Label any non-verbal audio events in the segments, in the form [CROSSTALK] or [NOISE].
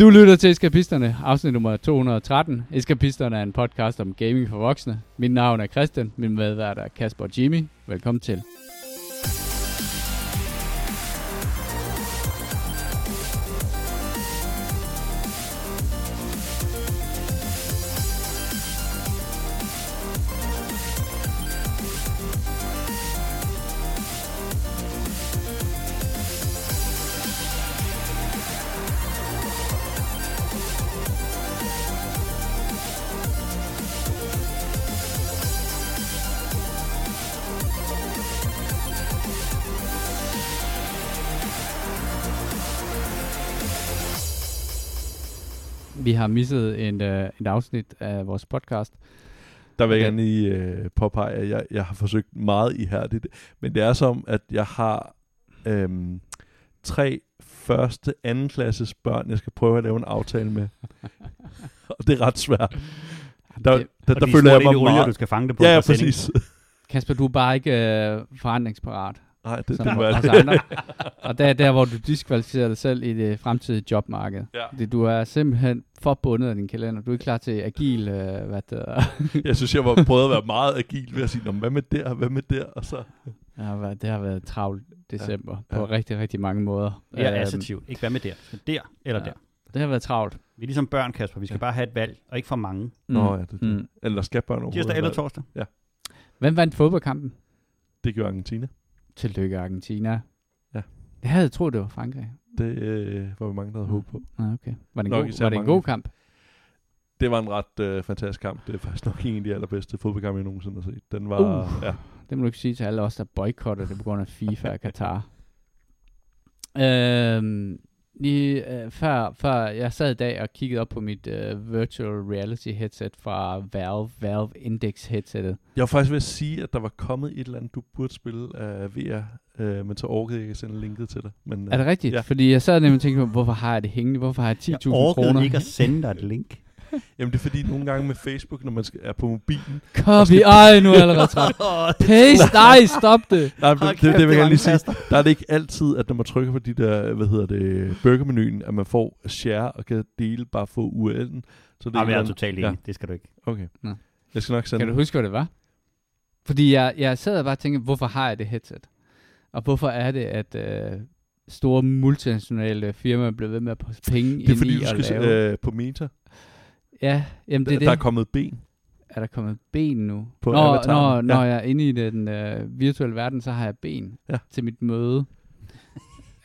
Du lytter til Eskapisterne, afsnit nummer 213. Eskapisterne er en podcast om gaming for voksne. Mit navn er Christian, min medvært er Kasper og Jimmy. Velkommen til. Har misset en, uh, et afsnit af vores podcast. Der vil jeg gerne lige øh, påpege, at jeg, jeg har forsøgt meget ihærdigt, men det er som, at jeg har øhm, tre første, anden klasses børn, jeg skal prøve at lave en aftale med. [LAUGHS] og det er ret svært. Der, Det- der, der de føler jeg mig olie, meget... du skal fange det på. Ja, ja, sending. præcis. Kasper, du er bare ikke uh, forandringsparat, Nej, det, det må jeg andre. Og det er der, hvor du diskvalificerer dig selv i det fremtidige jobmarked. Ja. Det, du er simpelthen for bundet af din kalender. Du er ikke klar til agil, uh, hvad det er. [LAUGHS] Jeg synes, jeg var prøvet at være meget agil ved at sige, "Nå, hvad med der, hvad med der, og så... Det har været, det har været travlt december ja. Ja. på rigtig, rigtig mange måder. Det er Øhm, assertivt. Ikke hvad med der. Men der eller Ja. der. Det har været travlt. Vi er ligesom børn, Kasper. Vi skal Ja. bare have et valg, og ikke for mange. Mm. Nå ja, det, det. Mm. Eller skal børn overhovedet Tirsdag eller torsdag. Hvem vandt fodboldkampen? Det gjorde Argentina. Tillykke Argentina. Ja. Jeg havde troet, det var Frankrig. Det øh, var vi mange, der havde håbet på. Ah, okay. Var det en, Nok god, var det en god kamp? Det var en ret øh, fantastisk kamp. Det er faktisk nok en af de allerbedste fodboldkampe, jeg nogensinde har set. Den var... Uh. Ja. Det må du ikke sige til alle os, der boykotter det på grund af FIFA og Katar. Øhm, lige, øh, før, før jeg sad i dag og kiggede op på mit øh, virtual reality headset fra Valve, Valve Index headsetet. Jeg var faktisk ved at sige, at der var kommet et eller andet, du burde spille af VR, øh, men så orkede jeg ikke at sende linket til dig. Men, øh, Er det rigtigt? Ja. Fordi jeg sad nemlig og tænkte hvorfor har jeg det hængende? Hvorfor har jeg 10.000 Jeg kroner? orkede ikke at sende dig et link. [LAUGHS] Jamen det er fordi, nogle gange med Facebook, når man skal, er på mobilen... [LAUGHS] Copy, ej, nu er jeg allerede træt. [LAUGHS] Paste, nej, stop det. Nej, det, Hold det, det, det vil jeg lige sige. Der er det ikke altid, at når man trykker på de der, hvad hedder det, burgermenuen, at man får share og kan dele bare få URL'en. Så det Nej, men jeg er totalt enig. Det skal du ikke. Okay. Nå. Jeg skal nok sende Kan du huske, hvad det var? Fordi jeg, jeg sad og bare tænkte, hvorfor har jeg det headset? Og hvorfor er det, at øh, store multinationale firmaer bliver ved med at poste penge Det er ind fordi, i du at skal lave? øh, på Meta. Ja, jamen det er der, det. der er kommet ben. Er der kommet ben nu? På når, når, ja. når jeg er inde i den øh, virtuelle verden, så har jeg ben Ja. til mit møde.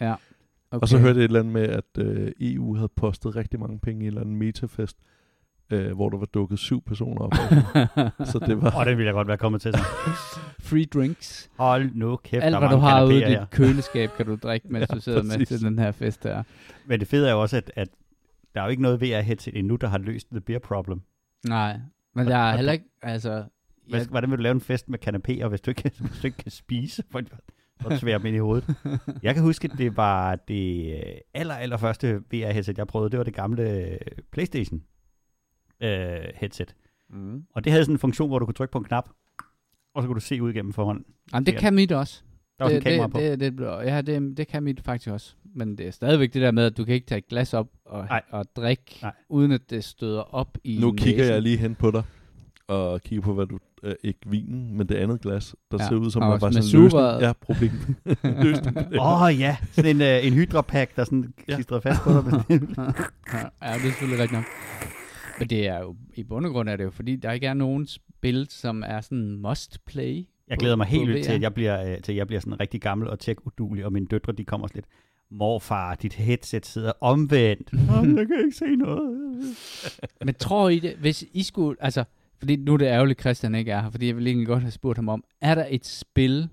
ja. Okay. Og så hørte jeg et eller andet med, at øh, EU havde postet rigtig mange penge i en eller anden metafest, øh, hvor der var dukket syv personer op. [LAUGHS] så det var... Og det vil jeg godt være kommet til. Så. [LAUGHS] Free drinks. Hold nu kæft, Alt, hvad du har ude i dit køleskab, kan du drikke, mens [LAUGHS] Ja, du sidder med præcis. til den her fest her. Men det fede er jo også, at, at der er jo ikke noget VR-headset endnu, der har løst the beer problem. Nej, men der er heller ikke, altså... Hvad, Jeg, Hvordan vil du lave en fest med kanapéer, hvis du ikke, hvis du ikke kan spise? For svære dem ind i hovedet. Jeg kan huske, at det var det aller, aller første VR-headset, jeg prøvede. Det var det gamle øh, PlayStation øh, headset. mm. Og det havde sådan en funktion, hvor du kunne trykke på en knap, og så kunne du se ud gennem forhånd. Jamen, det kan mit også. Der var sådan det, en kamera det, på. det, det, det, ja, det, det kan mit faktisk også. Men det er stadigvæk det der med, at du kan ikke tage et glas op og, Nej. og drikke, Nej. uden at det støder op i Nu kigger næsen. jeg lige hen på dig, og kigger på, hvad du... Øh, ikke vinen, men det andet glas, der Ja, ser ud som, og at var sådan en løsning. Ja, problem. [LAUGHS] løsning. Åh oh, ja, sådan en, øh, en hydrapack, der sådan Ja. fast på dig. [LAUGHS] ja, det er selvfølgelig rigtigt nok. Men det er jo, i bund og grund er det jo, fordi der ikke er nogen spil, som er sådan must play. Jeg glæder mig helt vildt til, at jeg bliver, øh, til at jeg bliver sådan rigtig gammel og tech-udulig, og mine døtre, de kommer også lidt, morfar, dit headset sidder omvendt. [LAUGHS] Jamen, jeg kan ikke se noget. [LAUGHS] Men tror I det, hvis I skulle, altså, fordi nu er det ærgerligt, Christian ikke er her, fordi jeg ville egentlig godt have spurgt ham om, er der et spil,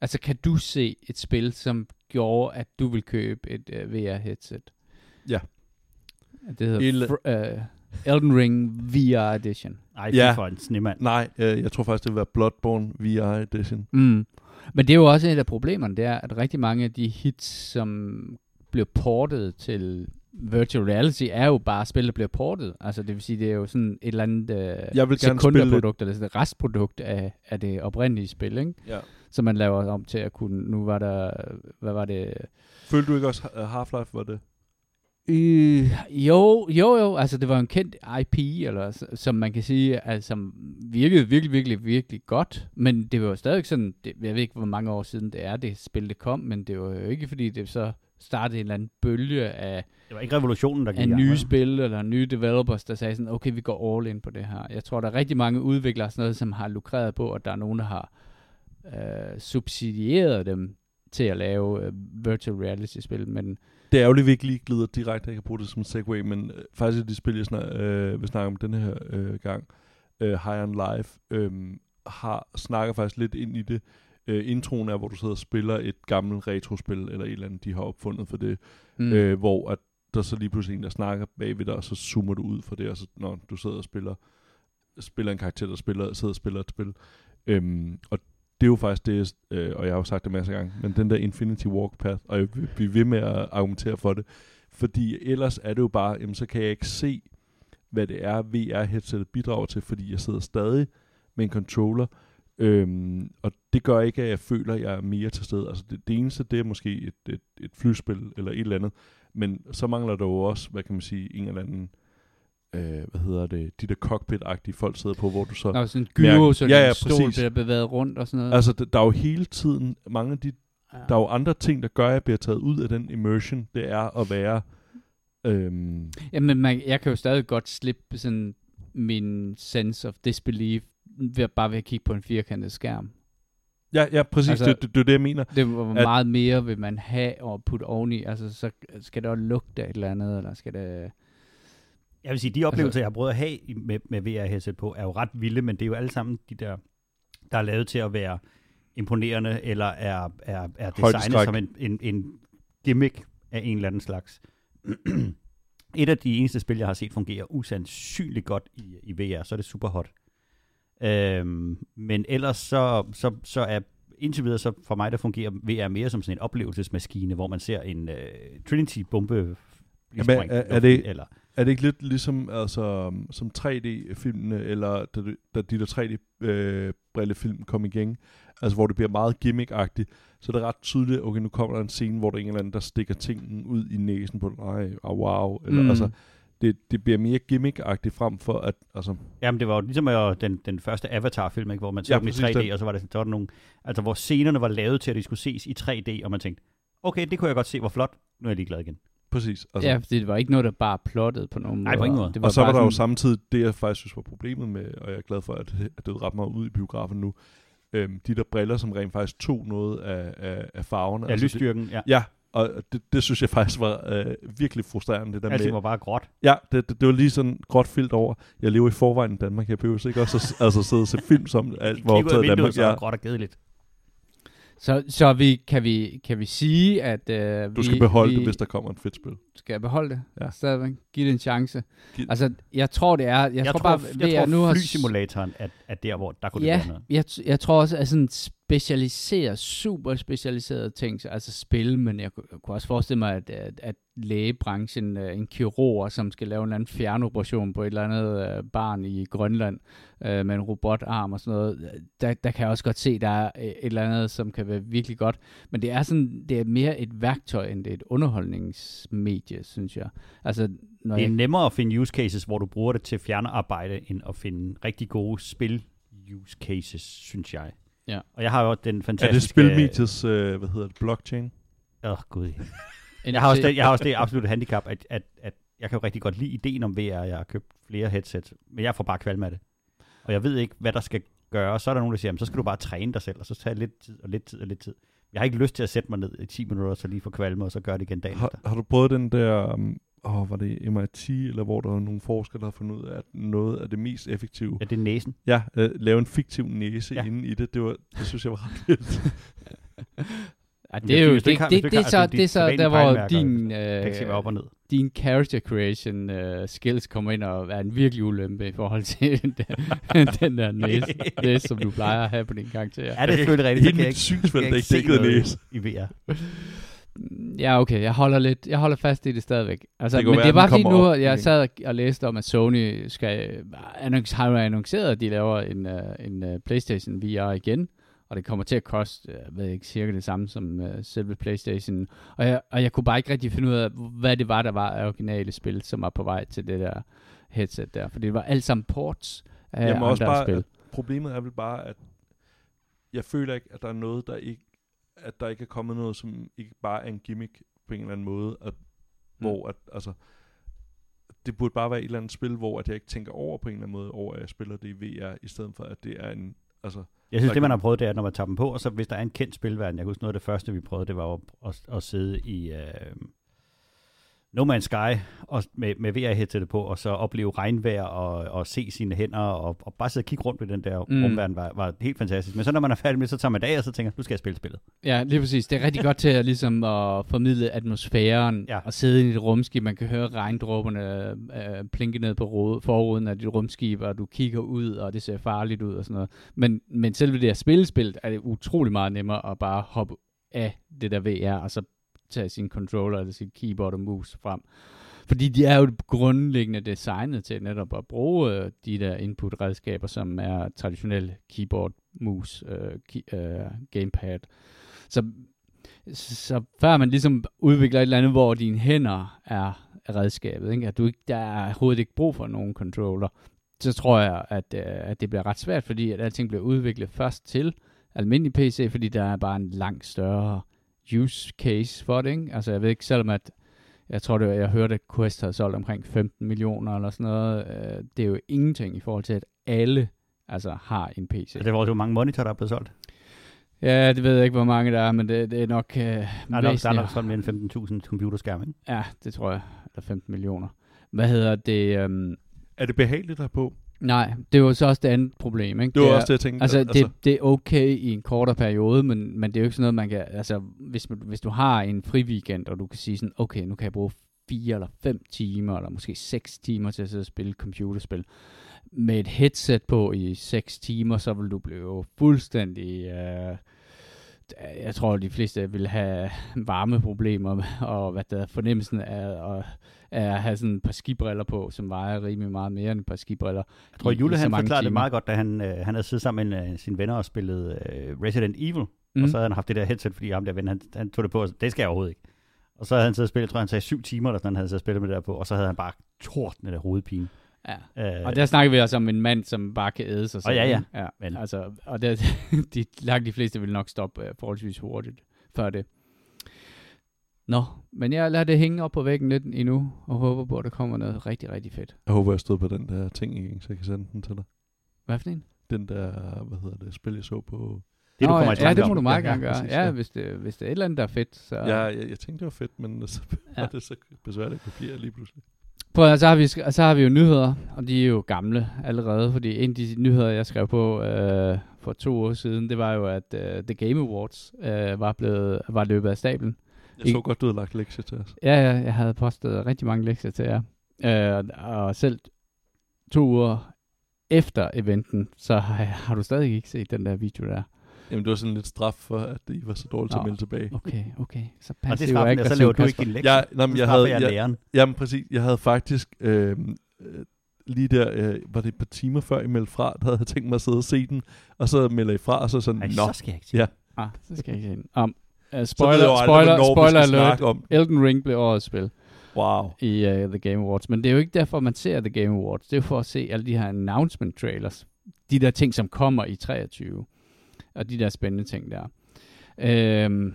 altså kan du se et spil, som gjorde, at du vil købe et uh, VR-headset? Ja. Det hedder Il- fr- uh, Elden Ring VR Edition. Ej, Ja. for en snemand. Nej, øh, jeg tror faktisk, det vil være Bloodborne VR Edition. Mm. Men det er jo også et af problemerne, det er, at rigtig mange af de hits, som bliver portet til virtual reality, er jo bare spil, der bliver portet. Altså det vil sige, det er jo sådan et eller andet øh, Jeg vil gerne eller sådan et restprodukt af, af det oprindelige spil, ikke? Ja. som man laver om til at kunne, nu var der, hvad var det, Følte du ikke også, Half-Life var det? Øh, jo, jo, jo, altså det var en kendt IP, eller som man kan sige, altså, som virkede virkelig, virkelig, virkelig godt, men det var jo stadig sådan, det, jeg ved ikke, hvor mange år siden det er, det spil, det kom, men det var jo ikke, fordi det så startede en eller anden bølge af, Det var ikke revolutionen, der gik af nye spil, eller nye developers, der sagde sådan, okay, vi går all in på det her. Jeg tror, der er rigtig mange udviklere, sådan noget, som har lukreret på, at der er nogen, der har øh, subsidieret dem til at lave øh, virtual reality-spil, men Det er jo lidt, vi ikke lige glider direkte, jeg kan bruge det som segway, men øh, faktisk de spil, jeg snak, øh, vil snakke om denne her øh, gang, øh, High on Life, øh, har, snakker faktisk lidt ind i det. Øh, introen er, hvor du sidder og spiller et gammelt retrospil, eller et eller andet, de har opfundet for det, mm, øh, hvor at der så lige pludselig en, der snakker bagved dig, og så zoomer du ud fra det, og så når du sidder og spiller, spiller en karakter, der spiller, sidder og spiller et spil. Øhm, og det er jo faktisk det, øh, og jeg har jo sagt det masser af gange, men den der Infinity Walk Path, og jeg vil blive ved med at argumentere for det, fordi ellers er det jo bare, jamen så kan jeg ikke se, hvad det er, VR-headsetet bidrager til, fordi jeg sidder stadig med en controller, øhm, og det gør ikke, at jeg føler, at jeg er mere til stede. Altså det, det eneste, det er måske et, et, et flyspil eller et eller andet, men så mangler der jo også, hvad kan man sige, en eller anden, øh, hvad hedder det, de der cockpit-agtige folk sidder på, hvor du så... der var sådan en gyro, så Ja, ja, ja, stol præcis. bliver bevæget rundt og sådan noget. Altså, der, der er jo hele tiden mange af de... ja. Der er jo andre ting, der gør, at jeg bliver taget ud af den immersion. Det er at være... Øhm, Jamen, man, jeg kan jo stadig godt slippe sådan min sense of disbelief ved bare ved at kigge på en firkantet skærm. ja, ja, præcis. Altså- det, det, det er det, jeg mener. Det hvor At- meget mere vil man have og putte oveni. Altså, så skal det også lugte af et eller andet, eller skal det... Jeg vil sige, de oplevelser, altså, jeg har prøvet at have med, med VR-headset på, er jo ret vilde, men det er jo alle sammen de der, der er lavet til at være imponerende, eller er, er, er designet som en, en, en gimmick af en eller anden slags. [CLEARS THROAT] Et af de eneste spil, jeg har set fungere usandsynligt godt i, i VR, så er det super hot. Øhm, men ellers så, så, så er indtil videre, så for mig, der fungerer VR mere som sådan en oplevelsesmaskine, hvor man ser en uh, Trinity-bombe Jamen, er- er det- eller Er det ikke lidt ligesom altså, som 3D-filmene, eller da, da de der 3D-brillefilm kom igen, altså hvor det bliver meget gimmick-agtigt, så er det ret tydeligt, okay, nu kommer der en scene, hvor der er en eller anden, der stikker tingen ud i næsen på dig, og wow, eller Mm. altså, det, det bliver mere gimmick-agtigt frem for at, altså, Jamen, det var jo ligesom øh, den, den første Avatar-film, ikke, hvor man så Ja, dem i præcis 3D, den. og så var, det, så var der nogle, altså hvor scenerne var lavet til, at de skulle ses i 3D, og man tænkte, okay, det kunne jeg godt se, hvor flot, nu er jeg lige glad igen. Præcis. Altså, Altså. Ja, fordi det var ikke noget, der bare plottet på nogen Nej, på måde. ingen måde. Det og så var der jo sådan- samtidig det, jeg faktisk synes var problemet med, og jeg er glad for, at, at det ret meget ud i biografen nu, øhm, de der briller, som rent faktisk tog noget af, af, af farverne. Ja, altså det, lysstyrken, ja. Ja, og det, det synes jeg faktisk var øh, virkelig frustrerende, det der Alting med... var bare gråt. Ja, det, det, det var lige sådan gråt filt over. Jeg lever i forvejen i Danmark, jeg behøver ikke også at, altså, sidde og se film, som alt var af optaget Danmark. er Ja, det gråt og kedeligt. Så, så vi, kan, vi, kan vi sige, at øh, du skal vi, beholde vi det, hvis der kommer en fedt spil. skal beholde det. Ja. Stadigvæk. Giv det en chance. Giv- Altså, jeg tror, det er... Jeg, Jeg, tror, tror, bare, jeg, VR tror nu har flysimulatoren er, er der, hvor der kunne det Ja, være noget. jeg, jeg tror også, at sådan specialiseret, super specialiseret ting, så altså spil, men jeg, jeg kunne også forestille mig, at, at, at lægebranchen, øh, en kirurg, som skal lave en eller anden fjernoperation på et eller andet øh, barn i Grønland, øh, med en robotarm og sådan noget, øh, der, der kan jeg også godt se, at der er et eller andet, som kan være virkelig godt. Men det er sådan, det er mere et værktøj, end det er et underholdningsmedie, synes jeg. Altså, når Det er jeg, nemmere at finde use cases, hvor du bruger det til fjernarbejde, end at finde rigtig gode spil use cases, synes jeg. Ja. Og jeg har jo den Er fantastiske... det spilmediets, øh, hvad hedder det, blockchain? Åh, oh, gud. Jeg har, også det, jeg har også det absolutte handicap, at, at, at jeg kan jo rigtig godt lide ideen om VR. Jeg har købt flere headsets, men jeg får bare kvalm af det. Og jeg ved ikke, hvad der skal gøre. Så er der nogen, der siger, jamen, så skal du bare træne dig selv, og så tage lidt tid og lidt tid og lidt tid. Jeg har ikke lyst til at sætte mig ned i 10 minutter, så lige få kvalme, og så gøre det igen dagen Har, efter. har du prøvet den der, um, åh, var det MIT, eller hvor der var nogle forskere, der har fundet ud af, at noget af det mest effektive, Ja, det er næsen. ja, øh, lave en fiktiv næse Ja. ja. inde i det, det, var, det synes jeg var ret vildt. [LAUGHS] ja, det er jo det, det, det, det, er har- så, altså, det er så der, hvor din, hvad op og ned. din character creation uh, skills kommer ind og er en virkelig ulempe i forhold til [LAUGHS] den, den der næse, næse, som du plejer at have på din karakter. Er det selvfølgelig rigtigt, jeg mit ikke, synsfelt er ikke dækket næse. i VR. Ja, okay, jeg holder lidt, jeg holder fast i det stadigvæk. Altså, Det men være, det er bare fordi nu, op jeg sad og- læste om, at Sony skal, annonc- har annonceret, at de laver en, uh, en uh, Playstation VR igen, og det kommer til at koste, jeg ved ikke, cirka det samme som uh, selve Playstation. Og jeg, og jeg kunne bare ikke rigtig finde ud af, hvad det var, der var af originale spil, som var på vej til det der headset der. For det var alt sammen ports af Jamen andre også bare, spil. problemet er vel bare, at jeg føler ikke, at der er noget, der ikke, at der ikke er kommet noget, som ikke bare er en gimmick på en eller anden måde, at, Mm. hvor at, altså, det burde bare være et eller andet spil, hvor at jeg ikke tænker over på en eller anden måde, over at jeg spiller det i VR, i stedet for at det er en, altså, Jeg synes, det man har prøvet, det er, når man tager dem på, og så hvis der er en kendt spilverden, jeg kan huske noget af det første, vi prøvede, det var at, at, at sidde i uh, No Man's Sky og med, med VR-headsetet på, og så opleve regnvejr og, og se sine hænder, og, og bare sidde og kigge rundt ved den der Mm. rumverden, var, var helt fantastisk. Men så når man er færdig med, så tager man af, og så tænker, nu skal jeg spille spillet. Ja, lige præcis. Det er rigtig godt til at, ligesom, at formidle atmosfæren Ja. og sidde i et rumskib. Man kan høre regndråberne øh, plinke ned på rode, forruden af dit rumskib, og du kigger ud, og det ser farligt ud og sådan noget. Men, men selve det her spillespil er det utrolig meget nemmere at bare hoppe af det der VR, og så tage sin controller eller sin keyboard og mus frem. Fordi de er jo grundlæggende designet til netop at bruge øh, de der input-redskaber, som er traditionelle keyboard, mus, øh, ki- øh, gamepad. Så, så før man ligesom udvikler et eller andet, hvor dine hænder er redskabet, ikke? at du ikke, der er overhovedet ikke brug for nogen controller, så tror jeg, at, øh, at det bliver ret svært, fordi at alting bliver udviklet først til almindelig PC, fordi der er bare en langt større use case for det. Ikke? Altså jeg ved ikke, selvom at jeg tror, det, var- jeg hørte, at Quest havde solgt omkring 15 millioner eller sådan noget. Øh, det er jo ingenting i forhold til, at alle altså, har en PC. Så det var jo mange monitorer, der er blevet solgt. Ja, det ved jeg ikke, hvor mange der er, men det, det er nok øh, Der er nok, der er nok sådan mere end 15.000 computerskærme, ikke? Ja, det tror jeg. Eller 15 millioner. Hvad hedder det? Øhm, er det behageligt herpå? Nej, det er jo så også det andet problem, ikke? Det var er, også det, jeg tænkte. Altså, at- det, det er okay i en kortere periode, men, men det er jo ikke sådan noget, man kan... Altså, hvis, hvis du har en fri weekend, og du kan sige sådan, okay, nu kan jeg bruge fire eller fem timer, eller måske seks timer til at sidde og spille computerspil. Med et headset på i seks timer, så vil du blive fuldstændig... Øh, jeg tror, de fleste vil have varmeproblemer, og hvad der er fornemmelsen af at, af at have sådan et par skibriller på, som vejer rimelig meget mere end et par skibriller. Jeg tror, i- Jule han forklarede det meget godt, da han, øh, han havde siddet sammen med øh, sine venner og spillet øh, Resident Evil. Mm. Og så havde han haft det der headset, fordi ham der ven, han, han tog det på, og det skal jeg overhovedet ikke. Og så havde han siddet og spillet, jeg tror han sagde syv timer, eller sådan, han havde siddet og spillet med det der på, og så havde han bare tordnet af hovedpine. Ja. Øh, Og der snakker vi også om en mand, som bare kan æde sig Og ja, ja. ja. Men- Altså, og der, [LAUGHS] de, langt de fleste vil nok stoppe uh, forholdsvis hurtigt før det. Nå, men jeg lader det hænge op på væggen lidt endnu, og håber på, at der kommer noget rigtig, rigtig fedt. Jeg håber, jeg stod på den der ting igen, så jeg kan sende den til dig. Hvad for en? Den der, hvad hedder det, spil, jeg så på... det, du Nå, kommer i ja, ja, det om. må du meget gerne ja, gøre. præcis, Ja, hvis det, hvis det er et eller andet, der er fedt, så... Ja, jeg, jeg tænkte, det var fedt, men [LAUGHS] så Ja. var det så besværligt at kopiere lige pludselig. Prøv at, så har, vi, så har vi jo nyheder, og de er jo gamle allerede, fordi en af de nyheder, jeg skrev på øh, for to år siden, det var jo, at øh, The Game Awards øh, var, blevet, var løbet af stablen. Jeg så godt, du havde lagt lektier til os. Ja, ja, jeg havde postet rigtig mange lektier til jer. Øh, og selv to uger efter eventen, så har, har du stadig ikke set den der video der. Jamen, det var sådan lidt straf for, at I var så dårligt til at melde tilbage. Okay, okay. Så Og det er passiv straffen, og så aggressiv, laver du ikke din lektie. Jeg, nej, jeg havde, jeg jeg, jamen præcis, jeg havde faktisk, øh, øh, lige der, øh, var det et par timer før I meldte fra, der havde jeg tænkt mig at sidde og se den, og så melder I fra, og så sådan, Ej, nå, så skal jeg ikke sige. Ja. Ah, så skal jeg ikke se den. Um, uh, så ved spoiler, jeg jo aldrig, spoiler, hvornår spoiler alert. om. Elden Ring blev årets spil Wow. i uh, The Game Awards. Men det er jo ikke derfor, man ser The Game Awards. Det er for at se alle de her announcement trailers. De der ting, som kommer i 23. Og de der spændende ting der. Øhm,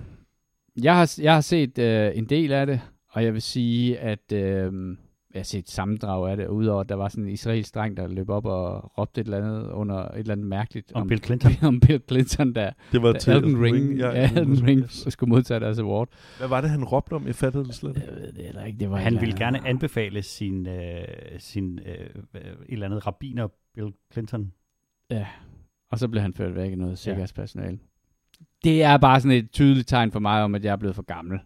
jeg, har, jeg har set øh, en del af det, og jeg vil sige, at øh, jeg har set sammendrag af det, udover at der var sådan en israelsk dreng, der løb op og råbte et eller andet under et eller andet mærkeligt Om Bill Clinton. [LAUGHS] om Bill Clinton, der, Det var der til Elden Ring, ja, ja, Elden Ring skulle modtage deres award. Hvad var det, han råbte om? Jeg fattede det slet ikke. Jeg ved det ikke, det var Han ville gerne anbefale sin, øh, sin øh, øh, et eller andet rabiner, Bill Clinton. Ja, og så blev han ført væk af noget sikkerhedspersonale. Det er bare sådan et tydeligt tegn for mig om, at jeg er blevet for gammel.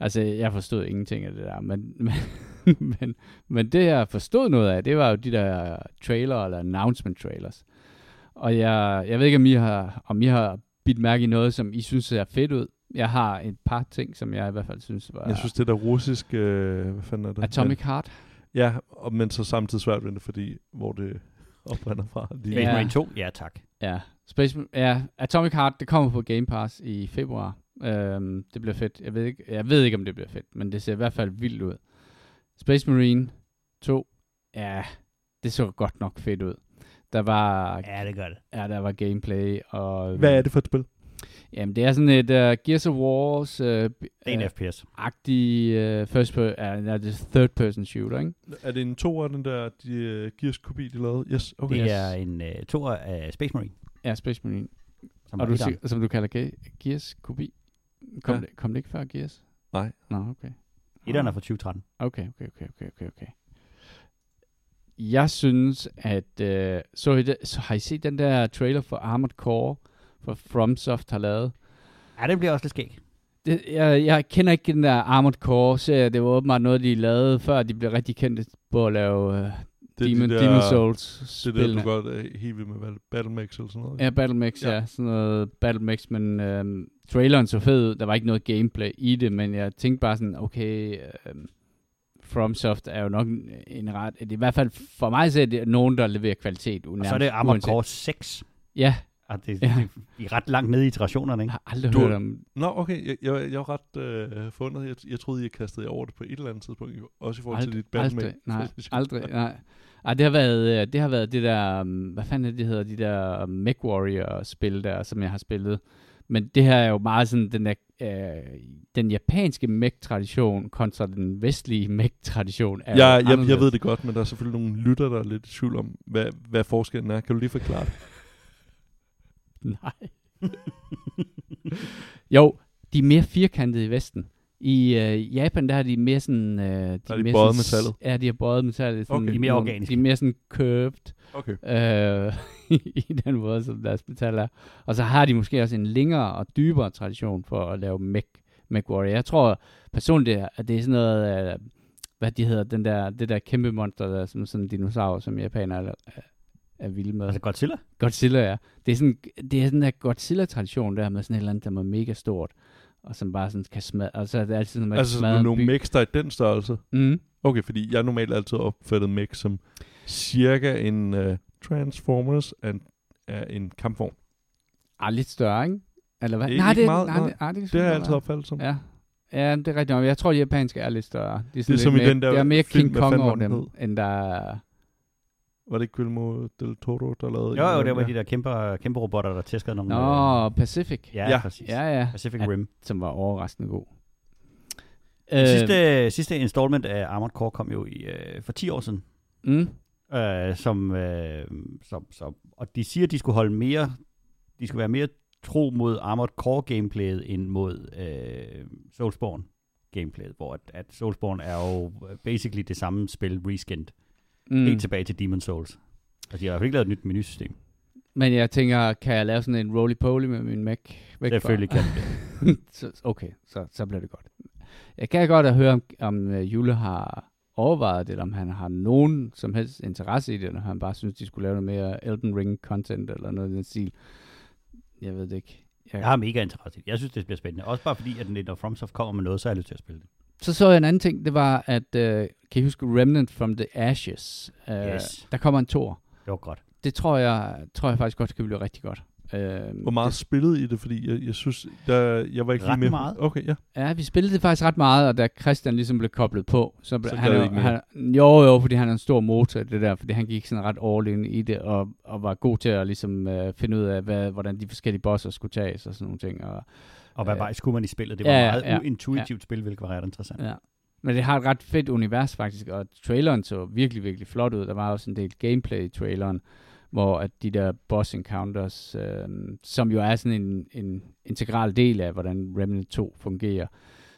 Altså, jeg forstod ingenting af det der, men, men, [LAUGHS] men, men det, jeg forstod noget af, det var jo de der trailer eller announcement trailers. Og jeg, jeg ved ikke, om I har, om I har bidt mærke i noget, som I synes ser fedt ud. Jeg har et par ting, som jeg i hvert fald synes var Jeg synes, det der russiske, øh, hvad fanden er det? Atomic Heart. Ja, og, men så samtidig svært ved det, fordi hvor det oprinder fra. Ja. Space Marine 2? Ja, tak. Ja, Space, ja, Atomic Heart, det kommer på Game Pass i februar. Øhm, det bliver fedt. Jeg ved, ikke, jeg ved ikke, om det bliver fedt, men det ser i hvert fald vildt ud. Space Marine 2, ja, det så godt nok fedt ud. Der var, Ja, det gør det. ja, der var gameplay, og... Hvad er det for et spil? Jamen, det er sådan et uh, Gears of Wars uh, Det er en uh, FPS. agtig uh, first per, uh, er third person shooter, ikke? Er det en to af den der de, uh, Gears kopi, de lavede? Yes, okay. Det yes. er en uh, toer af Space Marine. Ja, Space Marine. Som Og du, sig- som du kalder Ge- Gears kopi. Kom, Ja. det, kom det ikke før Gears? Nej. Nå, okay. Etteren er fra 2013. Okay, okay, okay, okay, okay, okay. Jeg synes, at... Øh, så, I det, så har I set den der trailer for Armored Core, for FromSoft har lavet? Ja, det bliver også lidt skæg. Det, jeg, jeg kender ikke den der Armored Core-serie. Det var åbenbart noget, de lavede, før de blev rigtig kendte på at lave øh, det, Demon, de der, Demon Souls Det er det, spillene. du godt er helt vild med Battle- Battlemech eller sådan noget. Ja, Battlemix, ja. Ja. ja. Sådan noget Battlemix, men øhm, traileren så fed ud. Der var ikke noget gameplay i det, men jeg tænkte bare sådan, okay, øhm, FromSoft er jo nok en, ret... Det er i hvert fald for mig så er det nogen, der leverer kvalitet. Og så er det Armored Core 6. Ja, Og det, Ja. ja. de er ret langt nede i iterationerne, jeg ikke? har aldrig Du- hørt om... Nå, okay. Jeg, jeg, jeg var ret øh, fundet. Jeg, jeg troede, I kastede jer over det på et eller andet tidspunkt. Også i forhold til dit aldrig, Battlemech. nej, [LAUGHS] aldrig, nej. Ej, det har været, øh, det har været det der, um, hvad fanden er det, det hedder, de der um, Mech Warrior-spil der, som jeg har spillet. Men det her er jo meget sådan den der, øh, den japanske mech-tradition kontra den vestlige mech-tradition. er Ja, jeg, jeg anderledes. ved det godt, men der er selvfølgelig nogle lytter, der er lidt i tvivl om, hvad, hvad forskellen er. Kan du lige forklare det? [LAUGHS] Nej. jo, de er mere firkantede i Vesten. I øh, Japan, der er de mere sådan... Øh, de er de mere bøjet metallet? Ja, de har bøjet metallet. Sådan, Okay. De er mere organiske. De er mere sådan curved. Okay. øh, [LAUGHS] i den måde, som deres metal er. Og så har de måske også en længere og dybere tradition for at lave mech, mech warrior. Jeg tror personligt, er- at det er sådan noget, øh, hvad de hedder, den der, det der kæmpe monster, der er som sådan en dinosaur, som japanere er, er, er vilde med. Altså Godzilla. Godzilla, ja. Det er sådan, det er sådan der Godzilla-tradition der med sådan et eller andet, der er mega stort, og som bare sådan kan smadre, og så er det altid sådan, man Altså, kan smadre nogle mechs, der er i den størrelse? Mm. Okay, fordi jeg normalt altid opfattet mech som cirka en uh, Transformers af en, af en kampvogn. Ah, lidt større, ikke? Eller hvad? Ikke nej, det, meget, nej, nej. det, nej, det, Det kan har jeg altid opfattet som. Ja. Ja, det er rigtigt. nok. Jeg tror, de japanske er lidt større. De er, Det er lidt som i mere, den der der er mere King Kong over dem, end der er... Var det ikke Guillermo del Toro, der lavede Jo, jo, det var af de der kæmpe, kæmpe robotter, der tæskede nogle... Nå, øh, Pacific. ja, Ja. præcis. ja. ja. Pacific Ja. Rim. Som var overraskende god. Den Øh, sidste, sidste installment af Armored Core kom jo i, øh, for 10 år siden. Mm, Øh, som, øh, som, som, og de siger, at de skulle holde mere, de skulle være mere tro mod Armored Core gameplayet end mod øh, Soulsborne gameplayet, hvor at, at Soulsborne er jo basically det samme spil reskinned, mm. helt tilbage til Demon Souls. Altså, de har i hvert fald ikke lavet et nyt menusystem. Men jeg tænker, kan jeg lave sådan en roly-poly med min Mac? Væk fra- Selvfølgelig kan [LAUGHS] det. okay, så, så bliver det godt. Jeg kan godt at høre, om, om uh, Jule har overvejet det, eller om han har nogen som helst interesse i det, eller han bare synes, de skulle lave noget mere Elden Ring content, eller noget i den stil. Jeg ved det ikke. Jeg, Jeg har mega interesse i det. Jeg synes, det bliver spændende. Også bare fordi, at når FromSoft kommer med noget, så har jeg lyst til at spille det. Så så jeg en anden ting, det var, at, uh, kan I huske Remnant from the Ashes? Uh, Yes. Der kommer en tor. Det var godt. Det tror jeg, tror jeg faktisk godt kan blive rigtig godt. Uh, Hvor meget spillede I det? Fordi jeg, jeg synes, der, jeg var ikke Ret lige med. meget. Okay, ja. Ja, vi spillede det faktisk ret meget, og da Christian ligesom blev koblet på, så, blev Så han, jo- han, jo jo, fordi han er en stor motor i det der, fordi han gik sådan ret all in i det, og, og var god til at ligesom uh, finde ud af, hvad, hvordan de forskellige bosser skulle tages og sådan nogle ting. Og, Og hvad Øh, vej skulle man i spillet? Det var ja, ja, ja, meget ja, uintuitivt spil, hvilket var ret interessant. ja. Men det har et ret fedt univers faktisk, og traileren så virkelig, virkelig flot ud. Der var også en del gameplay i traileren, hvor at de der boss encounters, øh, som jo er sådan en, en integral del af, hvordan Remnant 2 fungerer,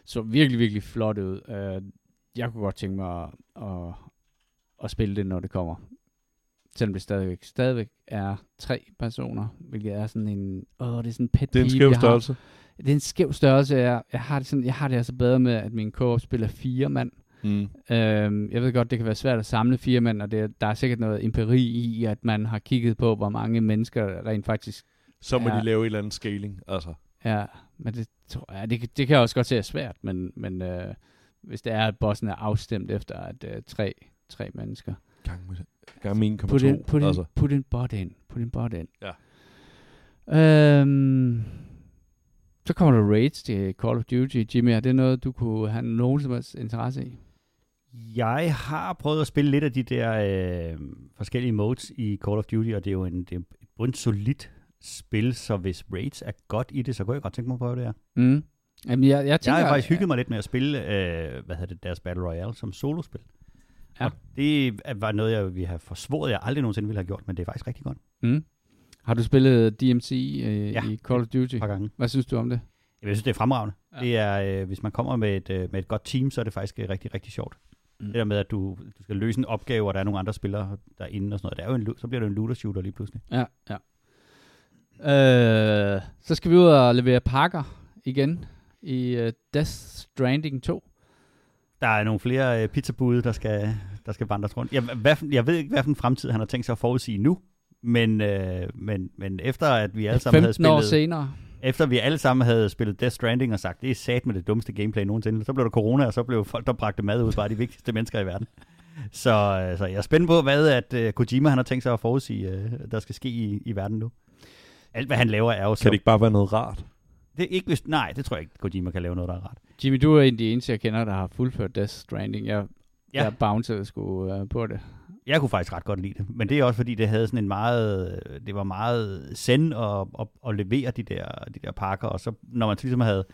så virkelig, virkelig flot ud. Øh, jeg kunne godt tænke mig at, at, at spille det, når det kommer. Selvom det stadigvæk, stadigvæk er tre personer, hvilket er sådan en, åh, det er sådan en pet Det er en skæv jeg har. Det er en skæv størrelse. Jeg, jeg, har det sådan, jeg har det altså bedre med, at min co spiller fire mand. Mm. Øhm, jeg ved godt, det kan være svært at samle fire mænd, og det, der er sikkert noget empiri i, at man har kigget på, hvor mange mennesker rent faktisk Så må Ja. de lave et eller andet scaling. Altså. er. Men det, tror jeg, det, kan- det kan jeg også godt se er svært, men, men øh, hvis det er, at bossen er afstemt efter at øh, tre, tre mennesker. Gang med, gang med 1,2. Put put, en, altså. put en bot ind. Put en bot ind. Ja. Øhm, så kommer der Raids til Call of Duty. Jimmy, er det noget, du kunne have nogen som helst interesse i? Jeg har prøvet at spille lidt af de der øh, forskellige modes i Call of Duty, og det er jo en, det er et bundsolidt spil, så hvis Raids er godt i det, så kunne jeg godt tænke mig at prøve det her. Mm. Jamen, jeg, jeg, Jeg tænker, har faktisk hygget mig lidt med at spille, øh, hvad hedder det, deres Battle Royale som solospil. Ja. Og det var noget, jeg ville have forsvoret, jeg aldrig nogensinde ville have gjort, men det er faktisk rigtig godt. Mm. Har du spillet DMC øh, Ja. i Call of Duty? Par gange. Hvad synes du om det? Jeg synes, det er fremragende. Ja. Det er, øh, hvis man kommer med et, øh, med et godt team, så er det faktisk øh, rigtig, rigtig sjovt. Mm. Det der med, at du, du skal løse en opgave, og der er nogle andre spillere derinde og sådan noget. Det er jo en, så bliver det en looter-shooter lige pludselig. Ja, ja. Øh, så skal vi ud og levere pakker igen i uh, Death Stranding 2. Der er nogle flere øh, pizzabude, der skal, der skal vandres rundt. Jeg, hvad, jeg ved ikke, hvad for en fremtid han har tænkt sig at forudsige nu, men, øh, men, men efter at vi alle sammen havde 15 år spillet, senere. efter vi alle sammen havde spillet Death Stranding og sagt, det er sat med det dummeste gameplay nogensinde, så blev der corona, og så blev folk, der bragte mad ud, bare de vigtigste mennesker i verden. [LAUGHS] Så, øh, så jeg er spændt på, hvad at uh, Kojima han har tænkt sig at forudsige, uh, der skal ske i, i verden nu. Alt, hvad han laver, er jo så... Kan det ikke bare være noget rart? det er ikke, hvis, nej, det tror jeg ikke, Kojima kan lave noget, der er rart. Jimmy, du er en af de eneste, jeg kender, der har fuldført Death Stranding. Jeg, Ja. jeg bouncede sgu uh, på det. Jeg kunne faktisk ret godt lide det, men det er også fordi, det havde sådan en meget, det var meget send at, at, at levere de der, de der pakker, og så når man ligesom havde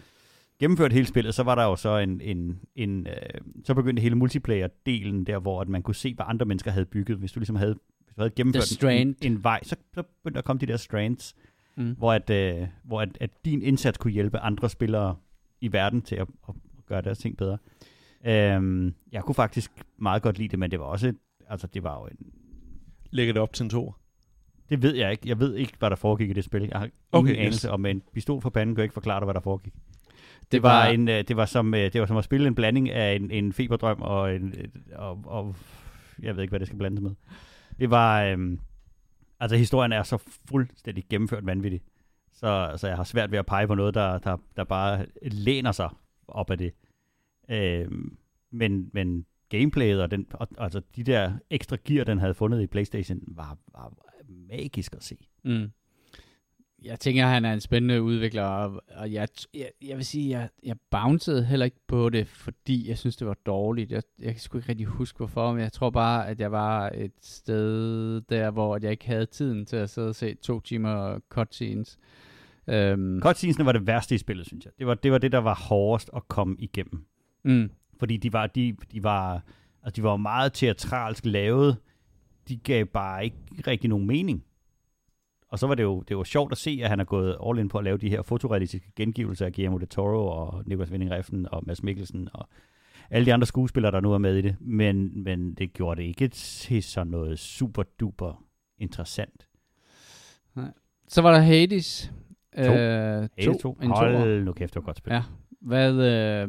gennemført hele spillet, så var der jo så en, en, en øh, så begyndte hele multiplayer-delen der, hvor at man kunne se, hvad andre mennesker havde bygget. Hvis du ligesom havde, hvis du havde gennemført en, en vej, så, så begyndte der at komme de der strands, Mm. hvor, at, øh, hvor at, at din indsats kunne hjælpe andre spillere i verden til at, at gøre deres ting bedre. Øhm, jeg kunne faktisk meget godt lide det, men det var også, et- altså det var jo en, Lægger det op til en to? det ved jeg ikke. Jeg ved ikke, hvad der foregik i det spil. Jeg har ingen Okay, yes. anelse, og med en pistol for panden kan ikke forklare dig, hvad der foregik. Det, Det var, var- en, øh, det, var som, øh, det var som at spille en blanding af en, en feberdrøm og, en, og, og jeg ved ikke, hvad det skal blandes med. Det var, øhm, altså historien er så fuldstændig gennemført vanvittig, så, så jeg har svært ved at pege på noget, der, der, der bare læner sig op af det. Øhm, men, men gameplayet og, den, og altså de der ekstra gear, den havde fundet i Playstation, var, var magisk at se. Mm. Jeg tænker, han er en spændende udvikler, og, og jeg, jeg, jeg vil sige, jeg, jeg bouncede heller ikke på det, fordi jeg synes, det var dårligt. Jeg, jeg kan sgu ikke rigtig huske, hvorfor, men jeg tror bare, at jeg var et sted der, hvor jeg ikke havde tiden til at sidde og se to timer cutscenes. Øhm, Cutscenesene var det værste i spillet, synes jeg. Det var det, var det der var hårdest at komme igennem. mm, Fordi de var, de, de var, altså de var meget teatralsk lavet. De gav bare ikke rigtig nogen mening. Og så var det jo, det var sjovt at se, at han er gået all in på at lave de her fotorealistiske gengivelser af Guillermo del Toro og Nicolas Winding Refn og Mads Mikkelsen og alle de andre skuespillere, der nu er med i det. Men, men det gjorde det ikke til sådan noget super duper interessant. så var der Hades. To. Øh, Hades 2. En toer. Hold nu kæft, det var godt spil. Ja. Hvad, øh,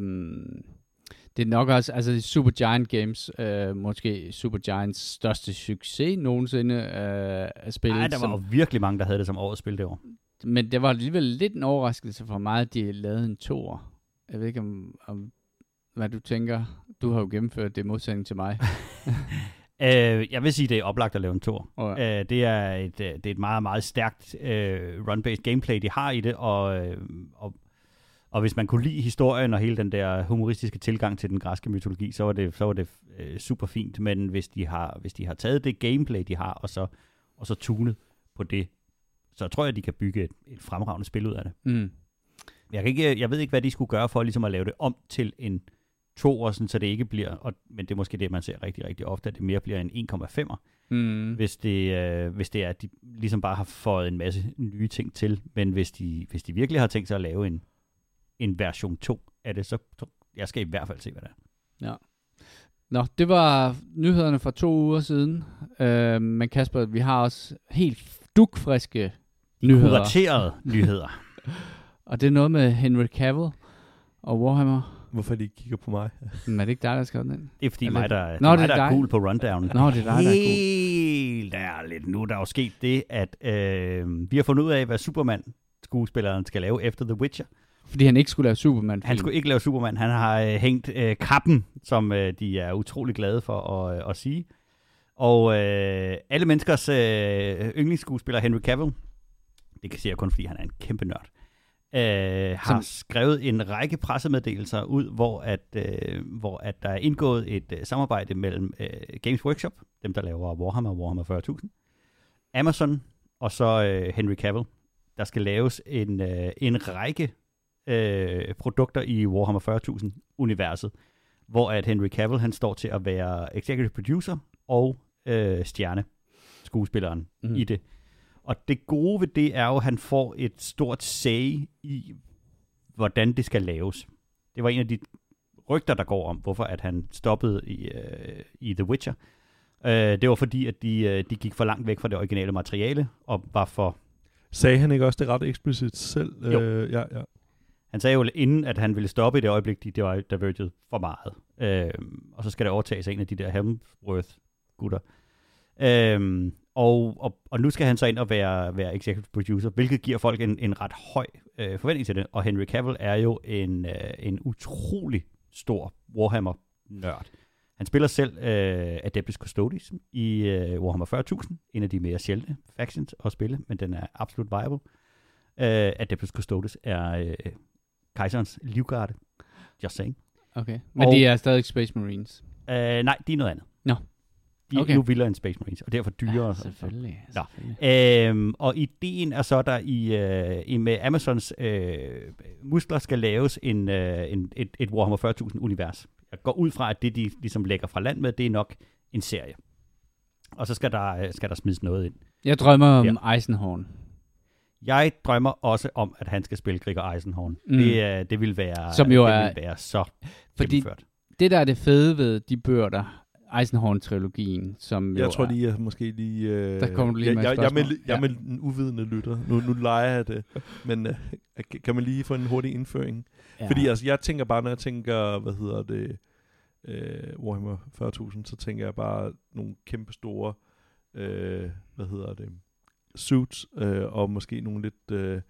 det er nok også, altså Super Giant Games, øh, måske Super Giants største succes nogensinde øh, at spille. Ej, der var som, jo virkelig mange, der havde det som årets spil det år. Men det var alligevel lidt en overraskelse for mig, at de lavede en toer. Jeg ved ikke, om, om hvad du tænker. Du har jo gennemført det modsætning til mig. [LAUGHS] Øh, jeg vil sige, det er oplagt at lave en tur. Og, Øh, det, er et, øh, det er et meget, meget stærkt øh, run-based gameplay, de har i det, og, øh, og, og hvis man kunne lide historien og hele den der humoristiske tilgang til den græske mytologi, så var det, så var det øh, super fint. Men hvis de, har, hvis de har taget det gameplay, de har, og så, og så tunet på det, så tror jeg, de kan bygge et, et fremragende spil ud af det. mm, Jeg, kan ikke, jeg ved ikke, hvad de skulle gøre for ligesom at lave det om til en toer, sådan, så det ikke bliver, og, men det er måske det, man ser rigtig, rigtig ofte, at det mere bliver en 1,5'er, mm, hvis det, øh, hvis det er, at de ligesom bare har fået en masse nye ting til. Men hvis de, hvis de virkelig har tænkt sig at lave en, en version 2 af det, så, jeg skal i hvert fald se, hvad det er. Nå, det var nyhederne for to uger siden. Øh, men Kasper, vi har også helt dukfriske nyheder. Kuraterede [LAUGHS] nyheder. Og det er noget med Henry Cavill og Warhammer. Hvorfor de kigger på mig? Men er det ikke dig, der skrevet den? Det er fordi Eller- mig, der, det Nå, er det mig, er der er cool på rundown. Nå, det er dig, der er god. Helt ærligt. Nu er der jo sket det, at øh, vi har fundet ud af, hvad Superman-skuespilleren skal lave efter The Witcher. Fordi han ikke skulle lave Superman. Han skulle ikke lave Superman. Han har øh, hængt øh, kappen, som øh, de er utrolig glade for at, øh, at sige. Og øh, alle menneskers øh, yndlingsskuespiller Henry Cavill, det kan jeg kun, fordi han er en kæmpe nørd, øh, har Som- skrevet en række pressemeddelelser ud, hvor, at, øh, hvor at der er indgået et øh, samarbejde mellem øh, Games Workshop, dem der laver Warhammer og Warhammer 40.000, Amazon og så øh, Henry Cavill. Der skal laves en, øh, en række øh, produkter i Warhammer 40.000-universet, hvor at Henry Cavill han står til at være executive producer og øh, stjerne, skuespilleren Mm. mm. i det. Og det gode ved det er jo, at han får et stort say i, hvordan det skal laves. Det var en af de rygter, der går om, hvorfor at han stoppede i, øh, i The Witcher. Øh, det var fordi, at de, øh, de gik for langt væk fra det originale materiale, og var for... Sagde han ikke også det ret eksplicit selv? Jo. Øh, ja, ja. Han sagde jo inden, at han ville stoppe i det øjeblik, de, det var diverged for meget. Øhm, og så skal der overtages en af de der Hemsworth-gutter. Øhm, og, og, og nu skal han så ind og være, være executive producer, hvilket giver folk en, en ret høj øh, forventning til det. Og Henry Cavill er jo en, øh, en utrolig stor Warhammer-nørd. Han spiller selv øh, Adeptus Custodes i øh, Warhammer 40.000, en af de mere sjældne factions at spille, men den er absolut viable. Øh, Adeptus Custodes er øh, kejserens livgarde. Just saying. Okay. Men Og- de er stadig Space Marines. Øh, nej, de er noget andet. Nå. De er Okay. okay. nu vildere end Space Marines, og derfor dyrere. Ja, selvfølgelig. Nå. selvfølgelig. Øhm, og ideen er så, der i, øh, i med Amazons øh, muskler skal laves en, øh, en, et, et Warhammer 40.000-univers. Jeg går ud fra, at det, de ligesom lægger fra land med, det er nok en serie. Og så skal der, øh, skal der smides noget ind. Jeg drømmer om Eisenhorn. Jeg drømmer også om, at han skal spille Grigor Eisenhorn. Mm. Det, øh, det vil være, Som jo det er- vil være så Fordi gennemført. det, der er det fede ved de bøger, der Eisenhorn-trilogien, som Jeg jo tror er, lige, jeg måske lige... Øh, Der kommer du lige jeg, med et jeg, jeg, er med, jeg er med en uvidende lytter. Nu, nu leger jeg det. Men øh, kan man lige få en hurtig indføring? Ja. Fordi altså, jeg tænker bare, når jeg tænker, hvad hedder det, øh, Warhammer 40.000, så tænker jeg bare nogle kæmpe store, øh, hvad hedder det, suits, øh, og måske nogle lidt, øh,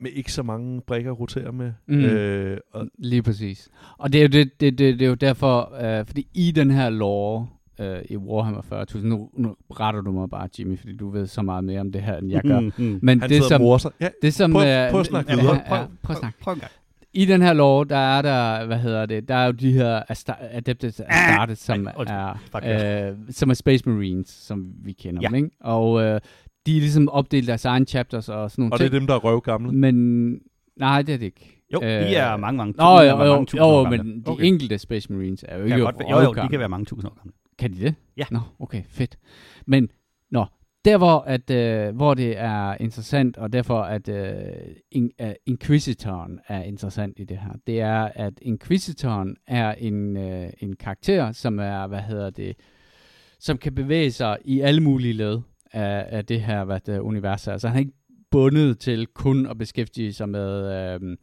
med ikke så mange brækker at rotere med. Mm. Øh, og, Lige præcis. Og det er jo, det, det, det, det er jo derfor, øh, fordi i den her lore øh, i Warhammer 40.000, nu, nu retter du mig bare, Jimmy, fordi du ved så meget mere om det her, end jeg gør. [LAUGHS] Mm, mm. Men han det som. Ja, det som... Prøv- øh, prøv at snakke videre. ja, Prøv, ja, prøv at snakke. Prøv en gang. I den her lore, der er der, hvad hedder det, der er jo de her Adeptus Astartes, som er, øh, som er Space Marines, som vi kender Ja. dem, ikke? Og øh, de er ligesom opdelt deres egen chapters og sådan nogle og det er ting. dem, der er røvgamle. Men nej, det er det ikke. Jo, de er mange, mange Nå, tusind, jo, mange jo, tusind år jo, gamle. men de Okay. enkelte Space Marines er jo ikke godt, være- jo, jo, de kan være mange tusind år gamle. Kan de det? Ja. Nå, okay, fedt. Men, nå, der hvor, at, øh, hvor det er interessant, og derfor at øh, in, uh, Inquisitoren er interessant i det her, det er, at Inquisitoren er en, øh, en karakter, som er, hvad hedder det, som kan bevæge sig i alle mulige led af, af det her hvad det, univers er. Så han er ikke bundet til kun at beskæftige sig med øh,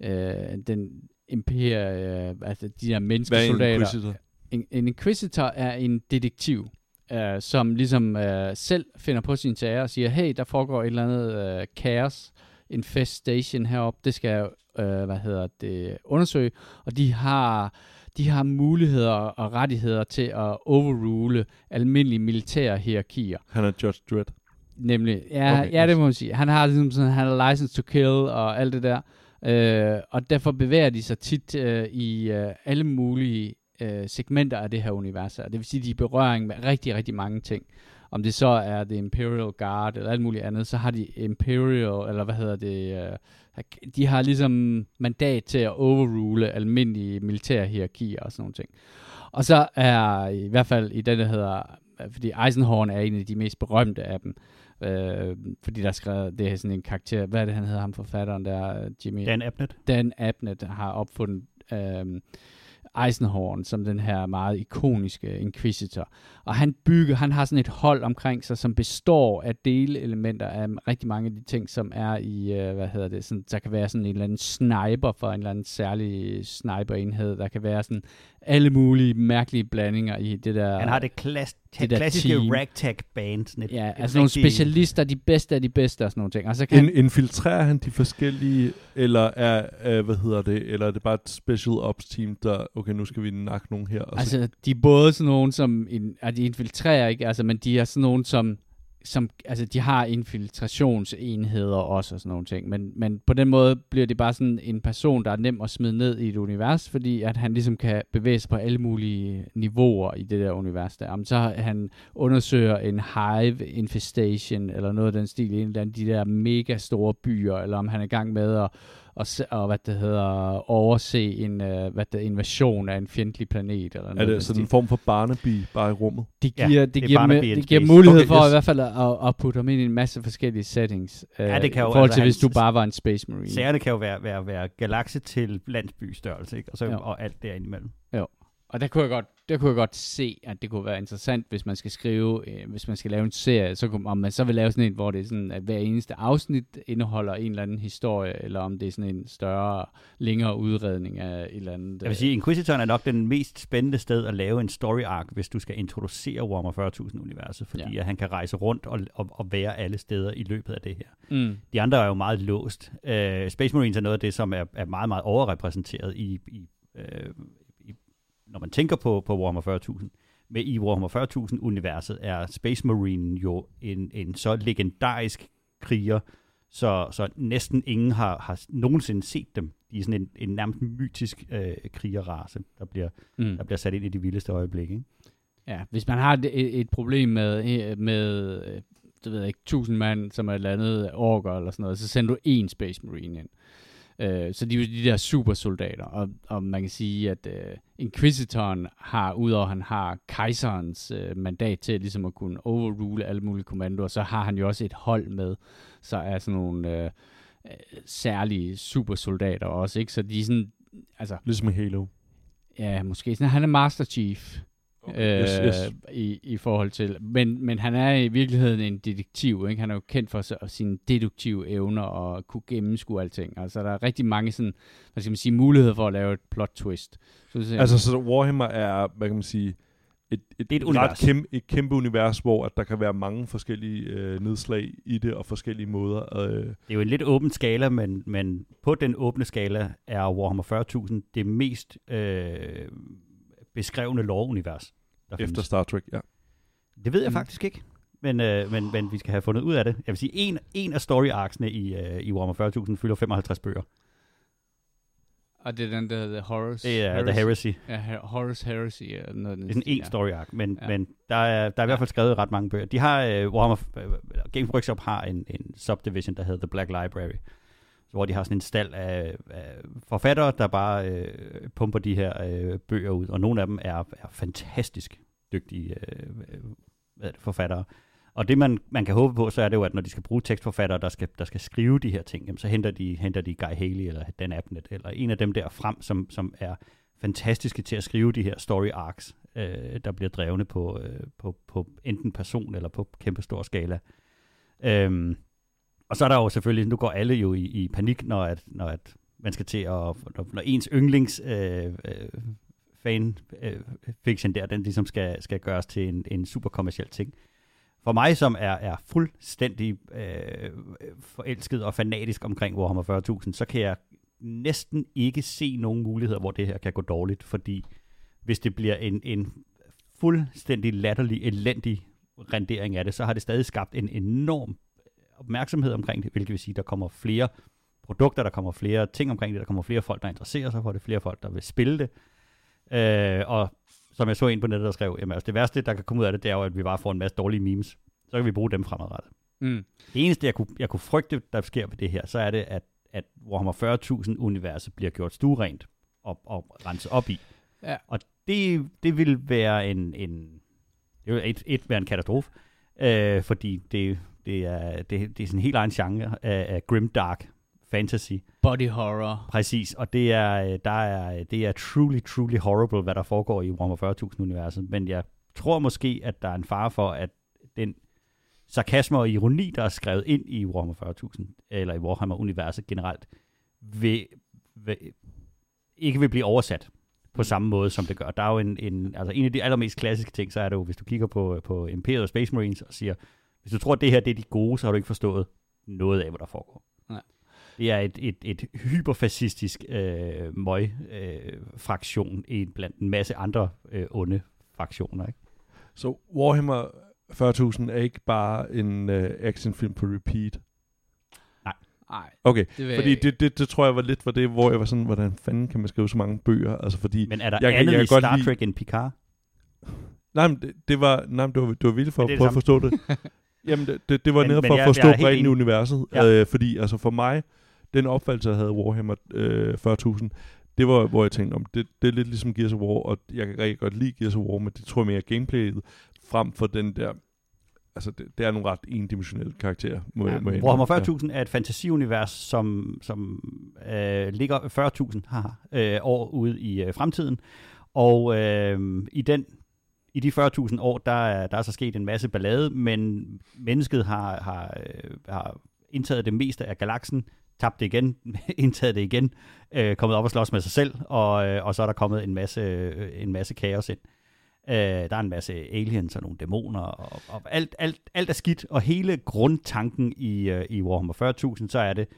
øh, den imperie, øh, altså de her Hvad er en menneskesoldater inquisitor? en, en inquisitor er en detektiv, øh, som ligesom øh, selv finder på sine sager og siger, hey, der foregår et eller andet øh, kaos, infestation heroppe, det skal jeg, øh, hvad hedder det, undersøge, og de har, de har muligheder og rettigheder til at overrule almindelige militære hierarkier. Han er Judge Dredd. Nemlig, ja, Okay, ja det må man sige. Han har ligesom sådan, han har license to kill og alt det der. Øh, og derfor bevæger de sig tit øh, i øh, alle mulige øh, segmenter af det her univers. Og det vil sige, de er berøring med rigtig, rigtig mange ting. Om det så er det Imperial Guard eller alt muligt andet, så har de Imperial, eller hvad hedder det, øh, de har ligesom mandat til at overrule almindelige militære hierarkier og sådan nogle ting. Og så er i hvert fald i det, der hedder, fordi Eisenhorn er en af de mest berømte af dem, øh, fordi der er skrevet, det er sådan en karakter, hvad er det, han hedder, ham forfatteren der, Jimmy? Dan Abnett. Dan Abnett har opfundet øh, Eisenhorn som den her meget ikoniske inquisitor. Og han bygger, han har sådan et hold omkring sig, som består af delelementer af rigtig mange af de ting, som er i, øh, hvad hedder det, sådan, der kan være sådan en eller anden sniper for en eller anden særlig sniperenhed. Der kan være sådan alle mulige mærkelige blandinger i det der... Han har det, klass, det der klassiske team. ragtag band. Sådan et, Ja, et altså nogle specialister, de bedste af de bedste og sådan nogle ting. Og så kan In, infiltrerer han de forskellige, eller er, øh, hvad hedder det, eller er det bare et special ops team, der, okay, nu skal vi nakke nogen her, og så Altså, de er både sådan nogen, som in, er de infiltrerer, ikke? Altså, men de er sådan nogen, som som, altså de har infiltrationsenheder også og sådan nogle ting, men, men på den måde bliver det bare sådan en person, der er nem at smide ned i et univers, fordi at han ligesom kan bevæge sig på alle mulige niveauer i det der univers der. Jamen, så han undersøger en hive infestation, eller noget af den stil, i en af de der mega store byer, eller om han er i gang med at og, og hvad det hedder, overse en uh, hvad det, invasion af en fjendtlig planet. Eller Er noget det af sådan en form for Barnaby bare i rummet? det Ja, giver, det det, er giver, Barnaby me- in det giver mulighed Okay, for yes. i hvert fald at, at putte ham ind i en masse forskellige settings. Uh, Ja, det kan jo- I forhold altså, til, hvis han- du bare var en Space Marine. Sagerne kan jo være, være, være galakse til landsbystørrelse, ikke? Og, så, Jo. og alt derimellem. Og der kunne, jeg godt, der kunne jeg godt se, at det kunne være interessant, hvis man skal skrive, øh, hvis man skal lave en serie, så kunne, om man så vil lave sådan en, hvor det er sådan, at hver eneste afsnit indeholder en eller anden historie, eller om det er sådan en større, længere udredning af et eller andet. Jeg vil sige, Inquisitoren er nok den mest spændende sted at lave en story arc, hvis du skal introducere Warhammer 40.000-universet, fordi Ja. at han kan rejse rundt og, og, og være alle steder i løbet af det her. mm, De andre er jo meget låst. Uh, Space Marines er noget af det, som er, er meget, meget overrepræsenteret i, i, i når man tænker på, på Warhammer 40.000. Men i Warhammer 40.000-universet er Space Marine jo en, en så legendarisk kriger, så, så næsten ingen har, har nogensinde set dem. De er sådan en, en nærmest mytisk øh, krigerrace, der bliver, mm. der bliver sat ind i de vildeste øjeblikke. Ikke? Ja, hvis man har et, et problem med, med øh, det ved jeg ikke, 1000 mand, som er et eller andet orker eller sådan noget, så sender du én Space Marine ind. Øh, så de er jo de der supersoldater, og, og man kan sige, at øh, Inquisitoren har, udover han har kejserens øh, mandat til ligesom at kunne overrule alle mulige kommandoer, så har han jo også et hold med, så er sådan nogle øh, øh, særlige supersoldater også, ikke? Så de er sådan, altså, Ligesom Halo. ja, måske sådan, han er Master Chief, Okay. Yes, øh, yes. I, i forhold til. Men, men han er i virkeligheden en detektiv. Ikke? Han er jo kendt for sig, sine deduktive evner og kunne gennemskue alting. Altså der er rigtig mange sådan, hvad skal man sige, muligheder for at lave et plot twist. Så, er- Altså, så Warhammer er, hvad kan man sige, et, et, Det er et ret univers. kæmpe, et kæmpe univers, hvor at der kan være mange forskellige øh, nedslag i det, og forskellige måder. Øh, Det er jo en lidt åben skala, men, men på den åbne skala er Warhammer 40.000 det mest øh, beskrevne lore-univers, der efter findes. Star Trek, ja. Det ved jeg Mm. faktisk ikke, men, øh, men, men vi skal have fundet ud af det. Jeg vil sige, en, en af story-arcsene i, øh, i Warhammer 40.000 fylder 55 bøger. og det er den, der hedder Horus. Det er The Heresy. Ja, Her- Horus Heresy. Eller noget Det er sådan en stil, story arc, men, Ja. ja. men der er, der er i hvert fald skrevet ret mange bøger. De har, øh, Warhammer, øh, Games Workshop har en, en subdivision, der hedder The Black Library, hvor de har sådan en stald af, af forfattere, der bare øh, pumper de her øh, bøger ud, og nogle af dem er, er fantastisk dygtige øh, øh hvad forfattere. Og det, man, man kan håbe på, så er det jo, at når de skal bruge tekstforfattere, der skal, der skal skrive de her ting, jamen, så henter de, henter de Guy Haley eller Dan Abnett, eller en af dem der frem, som, som er fantastiske til at skrive de her story arcs, øh, der bliver drevne på, øh, på, på enten person eller på kæmpe stor skala. Øhm, og så er der jo selvfølgelig, nu går alle jo i, i panik, når, at, når at man skal til at, når, når ens yndlings øh, øh, fan øh, fiction der, den ligesom skal, skal gøres til en, en super kommersiel ting. For mig, som er, er fuldstændig øh, forelsket og fanatisk omkring Warhammer 40.000, så kan jeg næsten ikke se nogen muligheder, hvor det her kan gå dårligt, fordi hvis det bliver en, en fuldstændig latterlig, elendig rendering af det, så har det stadig skabt en enorm opmærksomhed omkring det, hvilket vil sige, at der kommer flere produkter, der kommer flere ting omkring det, der kommer flere folk, der interesserer sig for det, flere folk, der vil spille det. Øh, og som jeg så ind på nettet, der skrev, jamen altså det værste, der kan komme ud af det, det er jo, at vi bare får en masse dårlige memes. Så kan vi bruge dem fremadrettet. Mm. Det eneste, jeg kunne, jeg kunne frygte, der sker ved det her, så er det, at, at Warhammer 40.000-universet bliver gjort stuerent og, og renset op i. Ja. Og det, det vil være en, en det vil et, et være en katastrofe, øh, fordi det, det, er, det, det er sådan en helt egen genre af, af grimdark fantasy. Body horror. Præcis, og det er, der er, det er truly, truly horrible, hvad der foregår i Warhammer 40.000-universet, men jeg tror måske, at der er en fare for, at den sarkasme og ironi, der er skrevet ind i Warhammer 40.000, eller i Warhammer-universet generelt, vil, vil, ikke vil blive oversat på samme måde, som det gør. Der er jo en, en, altså en af de allermest klassiske ting, så er det jo, hvis du kigger på, på Imperial og Space Marines og siger, hvis du tror, at det her det er de gode, så har du ikke forstået noget af, hvad der foregår. Nej. Det er et, et, et hyperfascistisk øh, møg-fraktion øh, blandt en masse andre øh, onde fraktioner. Ikke? Så Warhammer 40.000 er ikke bare en uh, actionfilm på repeat. Nej, Okay, det vil fordi jeg det, det, det tror jeg var lidt var det, hvor jeg var sådan, hvordan fanden kan man skrive så mange bøger? Altså fordi, Men er der Jeg jeg kan- andet jeg i kan godt Star lide- Trek end Picard? nej, men det, det var, nej, men det var, det var vildt for at prøve at forstå det. [LAUGHS] Jamen, det, det, det var Men- for at jeg- forstå jeg er helt bredden i universet. Ja. Øh, fordi altså for mig, den opfattelse, jeg havde Warhammer øh, 40.000, det var, hvor jeg tænkte, om det, det er lidt ligesom Gears of War, og jeg kan rigtig godt lide Gears of War, men det tror jeg mere er gameplayet, frem for den der, altså det, det er nogle ret endimensionelle karakterer, må, jeg- må Warhammer indrømme. 40.000 er et fantasiunivers, som, som øh, ligger 40.000 haha, øh, år ude i øh, fremtiden. Og øh, i den i de 40.000 år, der er, der er så sket en masse ballade, men mennesket har, har, øh, har indtaget det meste af galaksen, tabt det igen, [LAUGHS] indtaget det igen, øh, kommet op og slås med sig selv, og, øh, og så er der kommet en masse, øh, en masse kaos ind. Øh, der er en masse aliens og nogle dæmoner, og, og alt, alt, alt er skidt, og hele grundtanken i, øh, i Warhammer 40.000, så er det,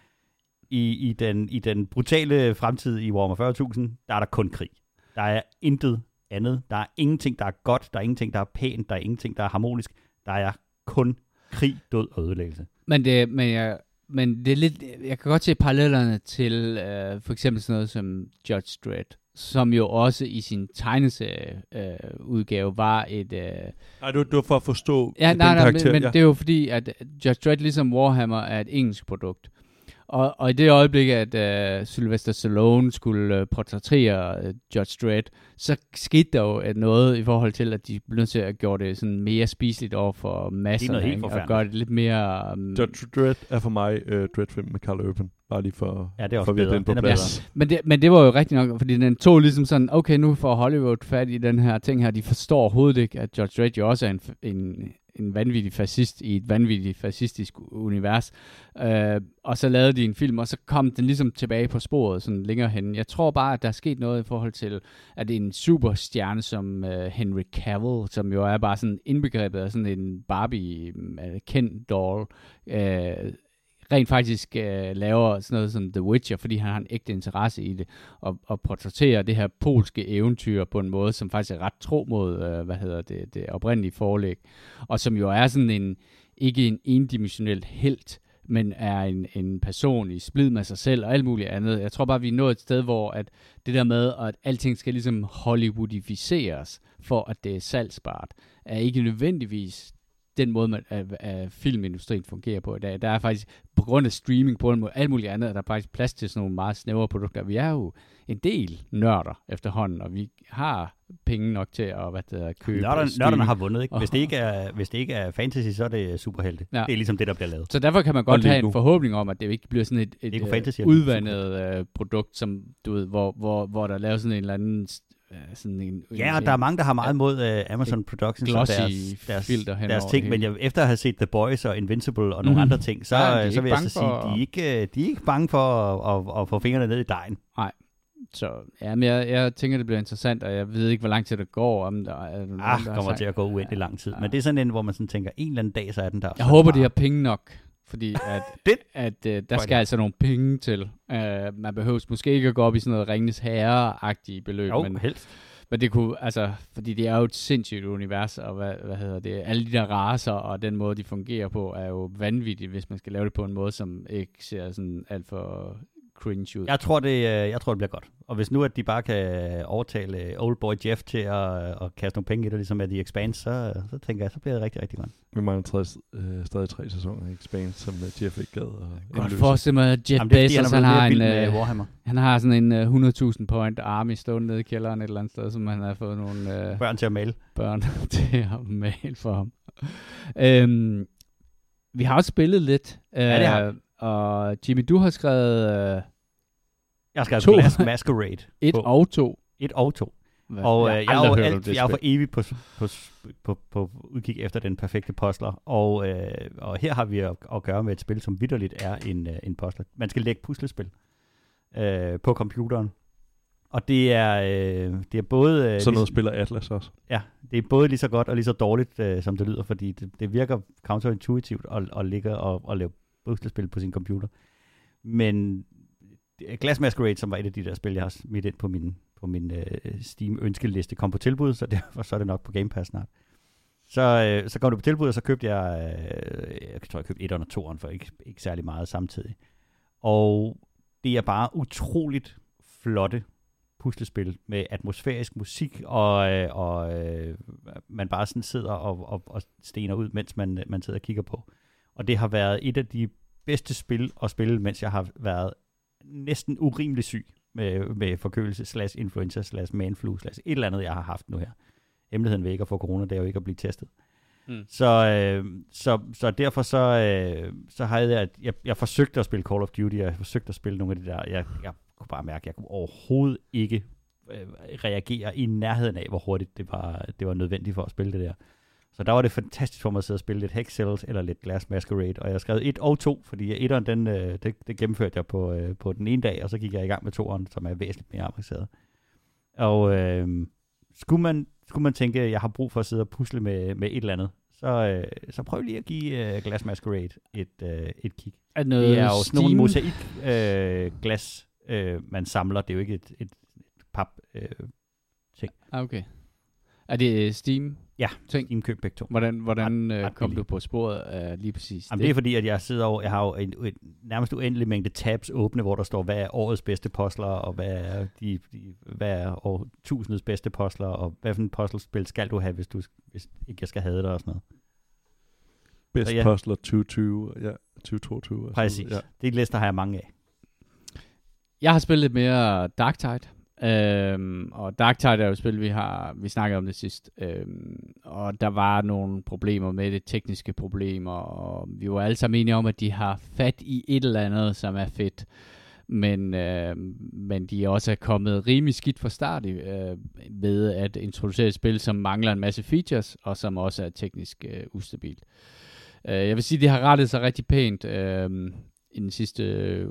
i, i, den, i den brutale fremtid i Warhammer 40.000, der er der kun krig. Der er intet andet. Der er ingenting, der er godt, der er ingenting, der er pænt, der er ingenting, der er harmonisk. Der er kun krig, død og ødelæggelse. Men det, men jeg, men det er lidt, jeg kan godt se parallellerne til øh, for eksempel sådan noget som Judge Dredd, som jo også i sin tegneserie øh, udgave var et... Øh, Nej, det var for at forstå ja, den nej, nej, karakter. men, men ja. det er jo fordi, at Judge Dredd ligesom Warhammer er et engelsk produkt. Og, og i det øjeblik, at øh, Sylvester Stallone skulle øh, portrættere øh, Judge Dredd, så skete der jo at noget i forhold til, at de blev nødt til at gøre det sådan mere spiseligt over for masserne, helt ikke? og gøre det lidt mere... Um, Judge Dredd er for mig uh, Dread-film med Carl Urban. Bare lige for, Ja, det er også for bedre. den på Den er plads. Men det, men det var jo rigtigt nok, fordi den tog ligesom sådan, okay, nu får Hollywood fat i den her ting her. De forstår overhovedet ikke, at George Dredd jo også er en, en, en vanvittig fascist i et vanvittigt fascistisk univers. Øh, og så lavede de en film, og så kom den ligesom tilbage på sporet sådan længere hen. Jeg tror bare, at der er sket noget i forhold til, at en superstjerne som øh, Henry Cavill, som jo er bare sådan indbegrebet af sådan en Barbie-kendt øh, doll, øh, rent faktisk øh, laver sådan noget som The Witcher, fordi han har en ægte interesse i det, og, og portrætterer det her polske eventyr på en måde, som faktisk er ret tro mod, øh, hvad hedder det, det oprindelige forlæg, og som jo er sådan en, ikke en endimensionel helt, men er en, en person i splid med sig selv og alt muligt andet. Jeg tror bare, vi er nået et sted, hvor at det der med, at alting skal ligesom Hollywoodificeres, for at det er salgsbart, er ikke nødvendigvis den måde, man, at, at filmindustrien fungerer på i dag. Der er faktisk, på grund af streaming, på grund af alt muligt andet, er der faktisk plads til sådan nogle meget snævre produkter. Vi er jo en del nørder efterhånden, og vi har penge nok til at hvad det er, købe Nørderne, nørderne har vundet, ikke? Hvis det ikke er, hvis det ikke er fantasy, så er det superhelte. Ja. Det er ligesom det, der bliver lavet. Så derfor kan man godt have en forhåbning om, at det ikke bliver sådan et, et øh, Fantasy udvandet øh, produkt, som du ved, hvor, hvor, hvor der laves sådan en eller anden sådan en, Ja, og der er mange, der har meget mod uh, Amazon Productions og deres, deres, deres ting, men jeg, efter at have set The Boys og Invincible og nogle Mhm. andre ting, så, Ja, er så vil jeg så sige, for- de er ikke, øh, de er ikke bange for at, at, at få fingrene ned i dejen. Så ja, men jeg, jeg tænker, det bliver interessant, og jeg ved ikke, hvor lang tid det går. Om der, er, Ah, der kommer til at gå uendelig lang tid. Ja. Men det er sådan en, hvor man sådan tænker, en eller anden dag, så er den der. Jeg håber, de har penge nok, fordi at, [LAUGHS] Det at uh, der skal altså nogle penge til. Uh, man behøver måske ikke at gå op i sådan noget Ringnes Herre-agtige beløb, Jo, men, helst. men det kunne, altså, fordi det er jo et sindssygt univers, og hvad, hvad hedder det, alle de der raser og den måde, de fungerer på, er jo vanvittigt, hvis man skal lave det på en måde, som ikke ser sådan alt for cringe ud. Jeg tror, det, øh, jeg tror, det bliver godt. Og hvis nu, at de bare kan overtale Old Boy Jeff til at, at kaste nogle penge i det, ligesom med The Expanse, så, så tænker jeg, så bliver det rigtig, rigtig godt. Vi mangler tre, øh, stadig tre sæsoner i Expanse, som Jeff ikke gad. Og Godt forestille mig, at Jeff Jamen, det Bezos, han han, har en, øh, Warhammer. han har sådan en uh, 100.000 point army stående nede i kælderen et eller andet sted, som han har fået nogle uh, Børn til at male. børn [LAUGHS] til at male for ham. øhm, vi har også spillet lidt. Ja, det har Og Jimmy, du har skrevet uh, Jeg har skrevet To. Glass Masquerade. [LAUGHS] 1 på. og 2. Et og to. Hvad? Og har øh, jeg, er jo alt, jeg er for evigt på, på, på, på udkig efter den perfekte postler. Og, øh, og her har vi at, at gøre med et spil, som vidderligt er en, øh, en postler. Man skal lægge puslespil øh, på computeren. Og det er, øh, det er både... Øh, Sådan lige- noget spiller Atlas også. Ja, det er både lige så godt og lige så dårligt, øh, som det lyder, fordi det, det virker counterintuitivt at, at ligge og, og lave puslespil på sin computer. Men Glass Masquerade, som var et af de der spil, jeg har smidt ind på min, på min øh, Steam-ønskeliste, kom på tilbud, så [LAUGHS] derfor så er det nok på Game Pass snart. Så, øh, så kom det på tilbud, og så købte jeg, øh, jeg tror, jeg købte et og 2'eren for ikke, ikke særlig meget samtidig. Og det er bare utroligt flotte puslespil med atmosfærisk musik, og, øh, og øh, man bare sådan sidder og, og, og stener ud, mens man, man sidder og kigger på. Og det har været et af de bedste spil at spille, mens jeg har været næsten urimelig syg med, med forkølelse, slash influenza, slash manflu, slash et eller andet, jeg har haft nu her. Hemmeligheden ved ikke at få corona, det er jo ikke at blive testet. Mm. Så, øh, så, så derfor så, øh, så har jeg, jeg, jeg forsøgte at spille Call of Duty, og jeg forsøgte at spille nogle af de der, jeg, jeg kunne bare mærke, at jeg kunne overhovedet ikke øh, reagere i nærheden af, hvor hurtigt det var, det var nødvendigt for at spille det der. Så der var det fantastisk for mig at sidde og spille lidt Hex Cells eller lidt Glass Masquerade, og jeg skrev 1 og 2, fordi etteren, den, øh, det, det gennemførte jeg på, øh, på den ene dag, og så gik jeg i gang med toeren, som er væsentligt mere avanceret. Og øh, skulle, man, skulle man tænke, at jeg har brug for at sidde og pusle med, med et eller andet, så, øh, så prøv lige at give øh, Glass Masquerade et, øh, et kig. Er det, noget det er jo sådan nogle Steam? mosaik øh, glas, øh, man samler. Det er jo ikke et, et, et pap øh, Ah, okay. Er det øh, Steam? Ja, ting? indkøb begge to. Hvordan, hvordan Ret- øh, ret kom billigt. du på sporet af lige præcis Jamen, det er fordi, at jeg sidder over, jeg har jo en, en nærmest uendelig mængde tabs åbne, hvor der står, hvad er årets bedste postler, og hvad er, de, de, hvad er år, tusindets bedste postler, og hvad for en puzzlespil skal du have, hvis, du, hvis ikke jeg skal have det og sådan noget. Best Så ja. ja. Puzzler 2020, ja, 2022. altså, Præcis. Ja. Det lister har jeg mange af. Jeg har spillet lidt mere Darktide. Øhm, og Dark Tide er jo et spil, vi har vi snakkede om det sidst. Øhm, og der var nogle problemer med det, tekniske problemer, og vi var alle sammen enige om, at de har fat i et eller andet, som er fedt. Men, øh, men de er også er kommet rimelig skidt fra start øh, ved at introducere et spil, som mangler en masse features, og som også er teknisk øh, ustabilt. Øh, jeg vil sige, de har rettet sig rigtig pænt øh, i den sidste øh,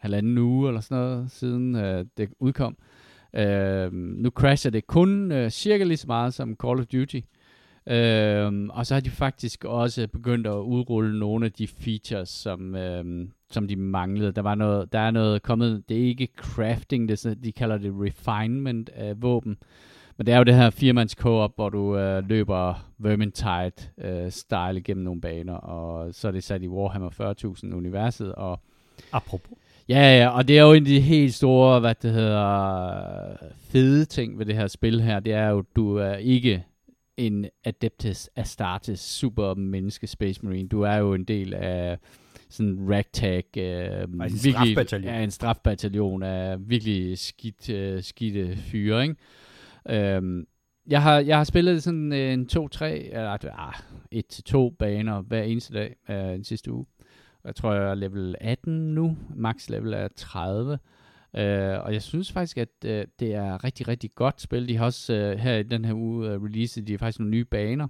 halvanden uge eller sådan noget, siden øh, det udkom. Øh, nu crasher det kun øh, cirka lige så meget som Call of Duty. Øh, og så har de faktisk også begyndt at udrulle nogle af de features, som, øh, som de manglede. Der var noget, der er noget kommet, det er ikke crafting, det er sådan, de kalder det refinement af våben. Men det er jo det her firemands co-op, hvor du øh, løber Vermintide-style øh, gennem nogle baner, og så er det sat i Warhammer 40.000 universet, og Apropos. Ja, ja, og det er jo en af de helt store, hvad det hedder, fede ting ved det her spil her, det er jo, du er ikke en Adeptus Astartes super menneske Space Marine. Du er jo en del af sådan en ragtag, øh, en strafbataljon. Ja, en strafbataljon af virkelig skidt, øh, skidte fyre, ikke? Øhm, jeg har, jeg har spillet sådan en 2-3, eller ah, 1-2 baner hver eneste dag øh, den sidste uge. Jeg tror, jeg er level 18 nu. Max level er 30. Uh, øh, og jeg synes faktisk, at uh, det er rigtig, rigtig godt spil. De har også uh, her i den her uge uh, releaset de har faktisk nogle nye baner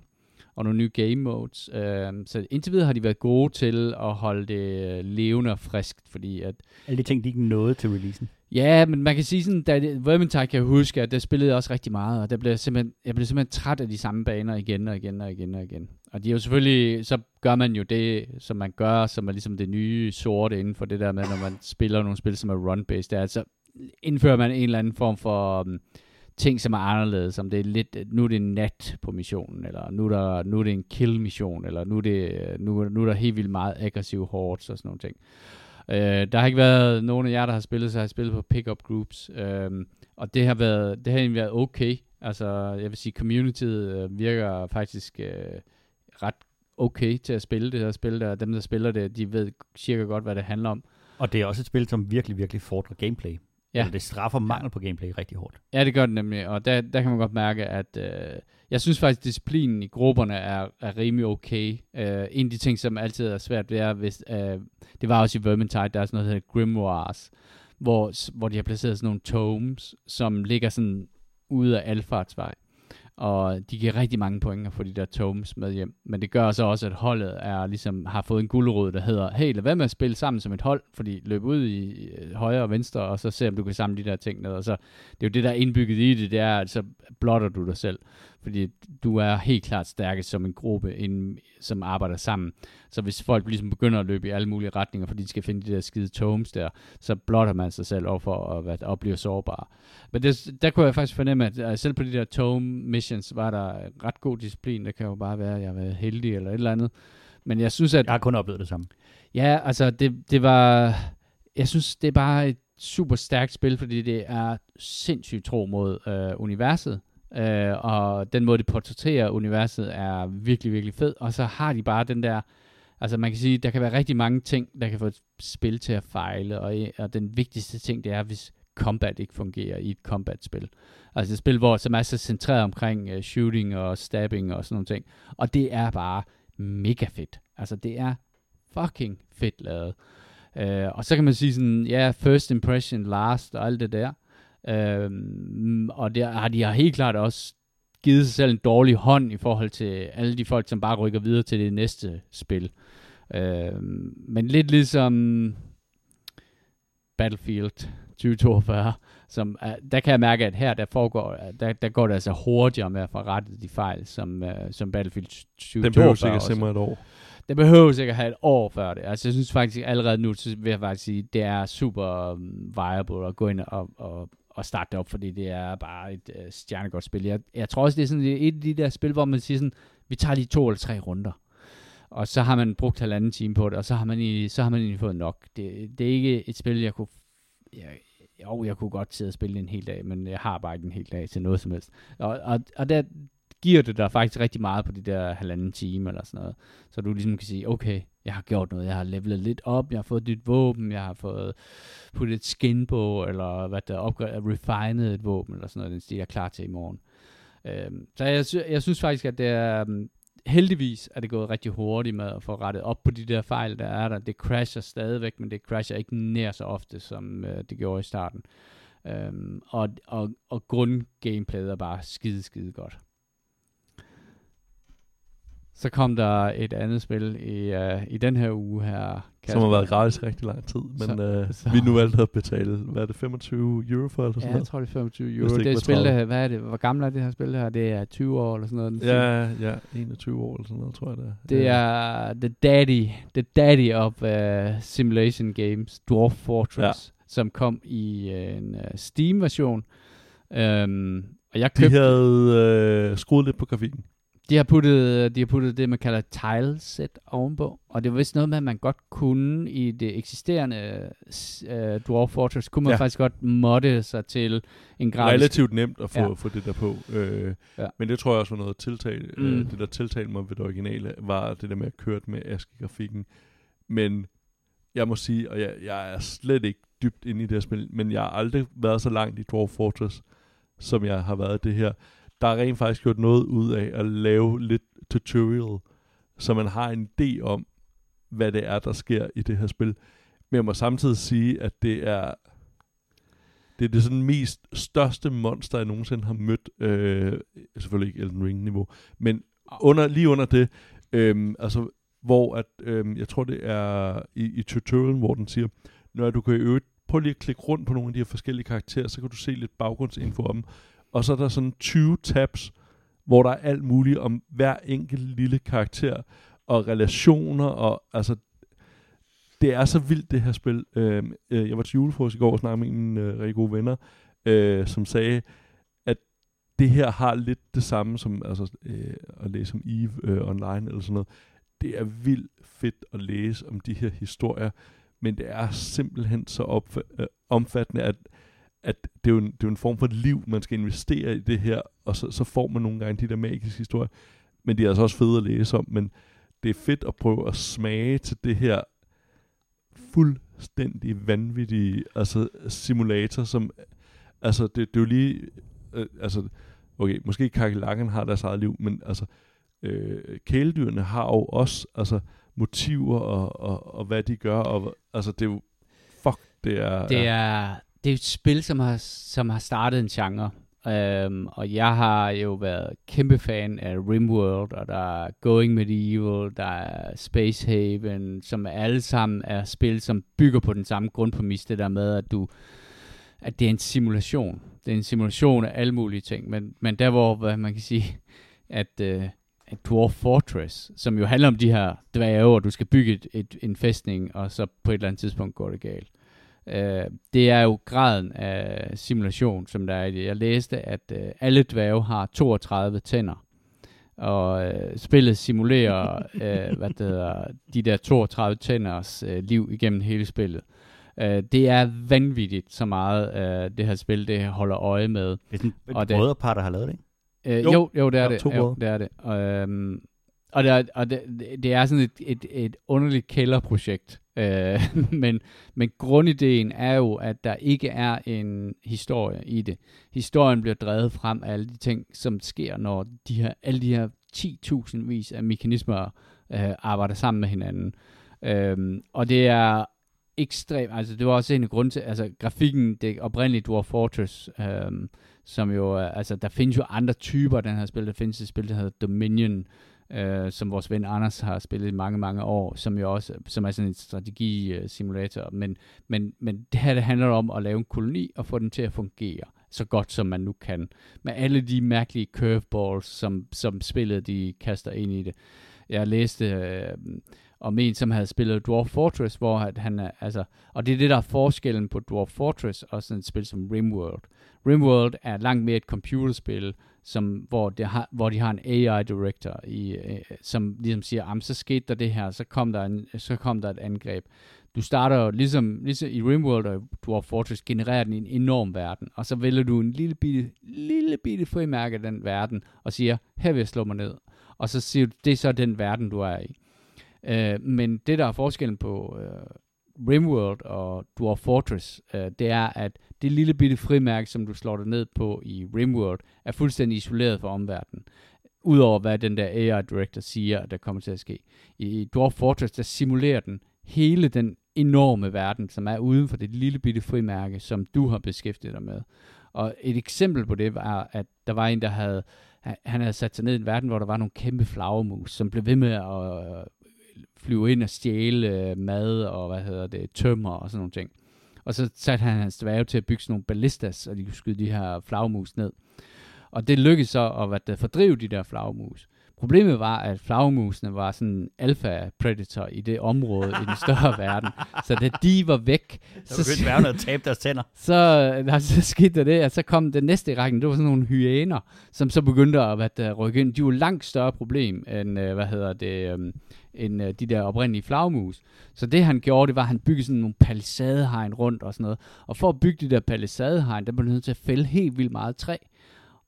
og nogle nye game modes. Uh, så indtil videre har de været gode til at holde det uh, levende og friskt, fordi at Alle de ting, de ikke nåede til releasen. Ja, men man kan sige sådan, da Vermintide kan jeg huske, at der spillede jeg også rigtig meget, og der blev jeg, simpelthen, jeg blev simpelthen træt af de samme baner igen og igen og igen og igen. Og de er jo selvfølgelig, så gør man jo det, som man gør, som er ligesom det nye sorte inden for det der med, når man spiller nogle spil, som er run-based. Det er altså, indfører man en eller anden form for um, ting, som er anderledes, som det er lidt, øh, nu er det nat på missionen, eller nu er, der, nu er det en kill-mission, eller nu er, det, øh, nu, nu er der helt vildt meget aggressiv hordes og sådan nogle ting. Øh, der har ikke været nogen af jer, der har spillet, så har jeg spillet på pick-up groups. Øh, og det har, været, det har egentlig været okay. Altså, jeg vil sige, communityet øh, virker faktisk øh, ret okay til at spille det her spil. Der. Dem, der spiller det, de ved cirka godt, hvad det handler om. Og det er også et spil, som virkelig, virkelig fordrer gameplay. Ja. Eller det straffer mangel på gameplay rigtig hårdt. Ja, det gør det nemlig, og der, der kan man godt mærke, at øh, jeg synes faktisk, at disciplinen i grupperne er, er rimelig okay. Øh, en af de ting, som altid er svært, det er, hvis, øh, det var også i Vermintide, der er sådan noget, der hedder Grimoires, hvor, hvor de har placeret sådan nogle tomes, som ligger sådan ude af alfartsvej. Og de giver rigtig mange point at få de der tomes med hjem. Men det gør så også, at holdet er, ligesom, har fået en guldrød, der hedder, hey, lad være med at spille sammen som et hold, fordi løb ud i øh, højre og venstre, og så se, om du kan samle de der ting ned. Og så, det er jo det, der er indbygget i det, det er, at så blotter du dig selv fordi du er helt klart stærkest som en gruppe, en, som arbejder sammen. Så hvis folk ligesom begynder at løbe i alle mulige retninger, fordi de skal finde de der skide tomes der, så blotter man sig selv over for at, at, at blive sårbar. Men det, der kunne jeg faktisk fornemme, at uh, selv på de der tome missions, var der ret god disciplin. Det kan jo bare være, at jeg har været heldig eller et eller andet. Men jeg synes, at... Jeg har kun oplevet det samme. Ja, altså det, det var... Jeg synes, det er bare et super stærkt spil, fordi det er sindssygt tro mod øh, universet. Øh, og den måde, det portrætterer universet, er virkelig, virkelig fed. Og så har de bare den der... Altså man kan sige, der kan være rigtig mange ting, der kan få et spil til at fejle. Og, og den vigtigste ting, det er, hvis combat ikke fungerer i et combat-spil. Altså et spil, hvor, som er så centreret omkring uh, shooting og stabbing og sådan nogle ting. Og det er bare mega fedt. Altså det er fucking fedt lavet. Uh, og så kan man sige sådan, ja, yeah, first impression last og alt det der. Uh, og der har de har helt klart også givet sig selv en dårlig hånd i forhold til alle de folk, som bare rykker videre til det næste spil. Uh, men lidt ligesom Battlefield 2042, som, uh, der kan jeg mærke, at her der foregår, der, der går det altså hurtigere med at få rettet de fejl, som, uh, som Battlefield 2042. Den behøver sikkert simpelthen et år. Det behøver sikkert have et år før det. Altså jeg synes faktisk allerede nu, så vil jeg faktisk sige, det er super um, viable at gå ind og, og, og starte det op, fordi det er bare et øh, stjernegodt spil. Jeg, jeg tror også, det er sådan et af de der spil, hvor man siger sådan, vi tager lige to eller tre runder og så har man brugt halvanden time på det, og så har man i, så har man egentlig fået nok. Det, det er ikke et spil, jeg kunne... Jeg, jo, jeg kunne godt sidde og spille en hel dag, men jeg har bare ikke en hel dag til noget som helst. Og, og, og der giver det dig faktisk rigtig meget på de der halvanden time eller sådan noget. Så du ligesom kan sige, okay, jeg har gjort noget, jeg har levelet lidt op, jeg har fået et nyt våben, jeg har fået puttet et skin på, eller hvad der opgør, refined et våben, eller sådan noget, den stil, jeg er klar til i morgen. Øhm, så jeg, sy- jeg synes faktisk, at det er, øhm, heldigvis er det gået rigtig hurtigt med at få rettet op på de der fejl, der er der. Det crasher stadigvæk, men det crasher ikke nær så ofte, som øh, det gjorde i starten. Øhm, og, og, og grund gameplayet er bare skide, skide godt. Så kom der et andet spil i, uh, i den her uge her. Kasper. Som har været gratis rigtig lang tid, men så, uh, så. vi nu valgt at betale, hvad er det, 25 euro for eller sådan ja, noget? jeg tror det er 25 euro. Det, det er spil, der, hvad er det, hvor gammelt er det her spil her? Det er 20 år eller sådan noget. Ja, ja, 21 år eller sådan noget, tror jeg det er. Det ja. er the daddy, the daddy of uh, simulation games, Dwarf Fortress, ja. som kom i uh, en uh, Steam-version. Um, og jeg købte... De havde uh, skruet lidt på grafikken. De har puttet, de har puttet det, man kalder tileset ovenpå, og det var vist noget med, at man godt kunne i det eksisterende uh, Dwarf Fortress, kunne man ja. faktisk godt modde sig til en grafisk... Relativt nemt at få, ja. få det der på. Uh, ja. Men det tror jeg også var noget tiltale. Mm. Uh, det, der tiltalte mig ved det originale, var det der med at køre med ASCII-grafikken. Men jeg må sige, og jeg, jeg er slet ikke dybt inde i det her spil, men jeg har aldrig været så langt i Dwarf Fortress, som jeg har været det her der er rent faktisk gjort noget ud af at lave lidt tutorial, så man har en idé om, hvad det er, der sker i det her spil. Men jeg må samtidig sige, at det er det er det sådan mest største monster, jeg nogensinde har mødt. Øh, selvfølgelig ikke Elden Ring-niveau, men under, lige under det, øh, altså, hvor at, øh, jeg tror det er i, i tutorialen, hvor den siger, når du kan øve, prøv lige at klikke rundt på nogle af de her forskellige karakterer, så kan du se lidt baggrundsinfo om og så er der sådan 20 tabs, hvor der er alt muligt om hver enkelt lille karakter, og relationer, og altså, det er så vildt det her spil. Øhm, øh, jeg var til julefrokost i går og snakkede med mine øh, rigtig gode venner, øh, som sagde, at det her har lidt det samme som altså, øh, at læse om Eve øh, online eller sådan noget. Det er vildt fedt at læse om de her historier, men det er simpelthen så opf- øh, omfattende, at at det er, jo en, det er jo en form for liv, man skal investere i det her, og så, så får man nogle gange de der magiske historier. Men de er altså også fede at læse om, men det er fedt at prøve at smage til det her fuldstændig vanvittige altså simulator, som altså det, det er jo lige øh, altså okay, måske kakelakken har deres eget liv, men altså øh, kæledyrene har jo også altså motiver og, og, og hvad de gør, og altså det er jo fuck, det er det er det er et spil, som har, som har startet en genre. Um, og jeg har jo været kæmpe fan af Rimworld, og der er Going Medieval, der er Space Haven, som alle sammen er spil, som bygger på den samme grundpræmis, det der med, at du at det er en simulation. det er en simulation af alle mulige ting, men, men der hvor hvad man kan sige, at, uh, at Dwarf Fortress, som jo handler om de her dværge, og du skal bygge et, et, en fæstning, og så på et eller andet tidspunkt går det galt. Øh, det er jo graden af simulation, som der er i det. Jeg læste, at øh, alle dværge har 32 tænder, og øh, spillet simulerer [LAUGHS] øh, hvad det hedder, de der 32 tænders øh, liv igennem hele spillet. Øh, det er vanvittigt så meget, øh, det her spil det holder øje med. Det er sådan Og et det- brødrepar, der har lavet det, ikke? Øh, Jo. jo, jo, det er det. Jo, det er det. Og, øhm, og, det er, og det, det er sådan et, et, et underligt kælderprojekt. Øh, [LAUGHS] men, men grundideen er jo, at der ikke er en historie i det. Historien bliver drevet frem af alle de ting, som sker, når de her, alle de her 10.000 vis af mekanismer øh, arbejder sammen med hinanden. Øh, og det er ekstremt, altså det var også en af grunden til, altså grafikken, det oprindelige Dwarf Fortress, øh, som jo, øh, altså der findes jo andre typer af den her spil, der findes et spil, der hedder Dominion, øh, øh, som vores ven Anders har spillet i mange, mange år, som jo også, som er sådan en strategi-simulator, men, men, men det her, det handler om at lave en koloni og få den til at fungere så godt, som man nu kan. Med alle de mærkelige curveballs, som, som spillet de kaster ind i det. Jeg læste øh, om en, som havde spillet Dwarf Fortress, hvor at han er, altså, og det er det, der er forskellen på Dwarf Fortress og sådan et spil som Rimworld. Rimworld er langt mere et computerspil, som, hvor, det har, hvor de har en AI director, i, øh, som ligesom siger, Am, så skete der det her, så kom der, en, så kom der et angreb. Du starter jo ligesom, ligesom i Rimworld og Dwarf Fortress, genererer den en enorm verden, og så vælger du en lille bitte, lille bitte frimærke af den verden, og siger, her vil jeg slå mig ned. Og så siger du, det er så den verden, du er i. Øh, men det, der er forskellen på øh, Rimworld og Dwarf Fortress, øh, det er, at det lille bitte frimærke, som du slår dig ned på i Rimworld, er fuldstændig isoleret fra omverdenen. Udover hvad den der AI Director siger, at der kommer til at ske. I Dwarf Fortress, der simulerer den hele den enorme verden, som er uden for det lille bitte frimærke, som du har beskæftiget dig med. Og et eksempel på det var, at der var en, der havde, han havde sat sig ned i en verden, hvor der var nogle kæmpe flagermus, som blev ved med at øh, flyve ind og stjæle øh, mad og hvad hedder det, tømmer og sådan nogle ting. Og så satte han hans dværge til at bygge sådan nogle ballistas, og de kunne skyde de her flagmus ned. Og det lykkedes så at hvad fordrive de der flagmus. Problemet var, at flagmusene var sådan alfa predator i det område i den større [LAUGHS] verden. Så da de var væk, Så begyndte dværgene at [LAUGHS] tabe deres tænder. så, der, så skete der det, at så kom den næste i rækken, det var sådan nogle hyæner, som så begyndte at hvad der, rykke ind. De var langt større problem end, øh, hvad hedder det, øh, end øh, de der oprindelige flagmus. Så det han gjorde, det var, at han byggede sådan nogle palisadehegn rundt og sådan noget. Og for at bygge de der palisadehegn, der blev nødt til at fælde helt vildt meget træ.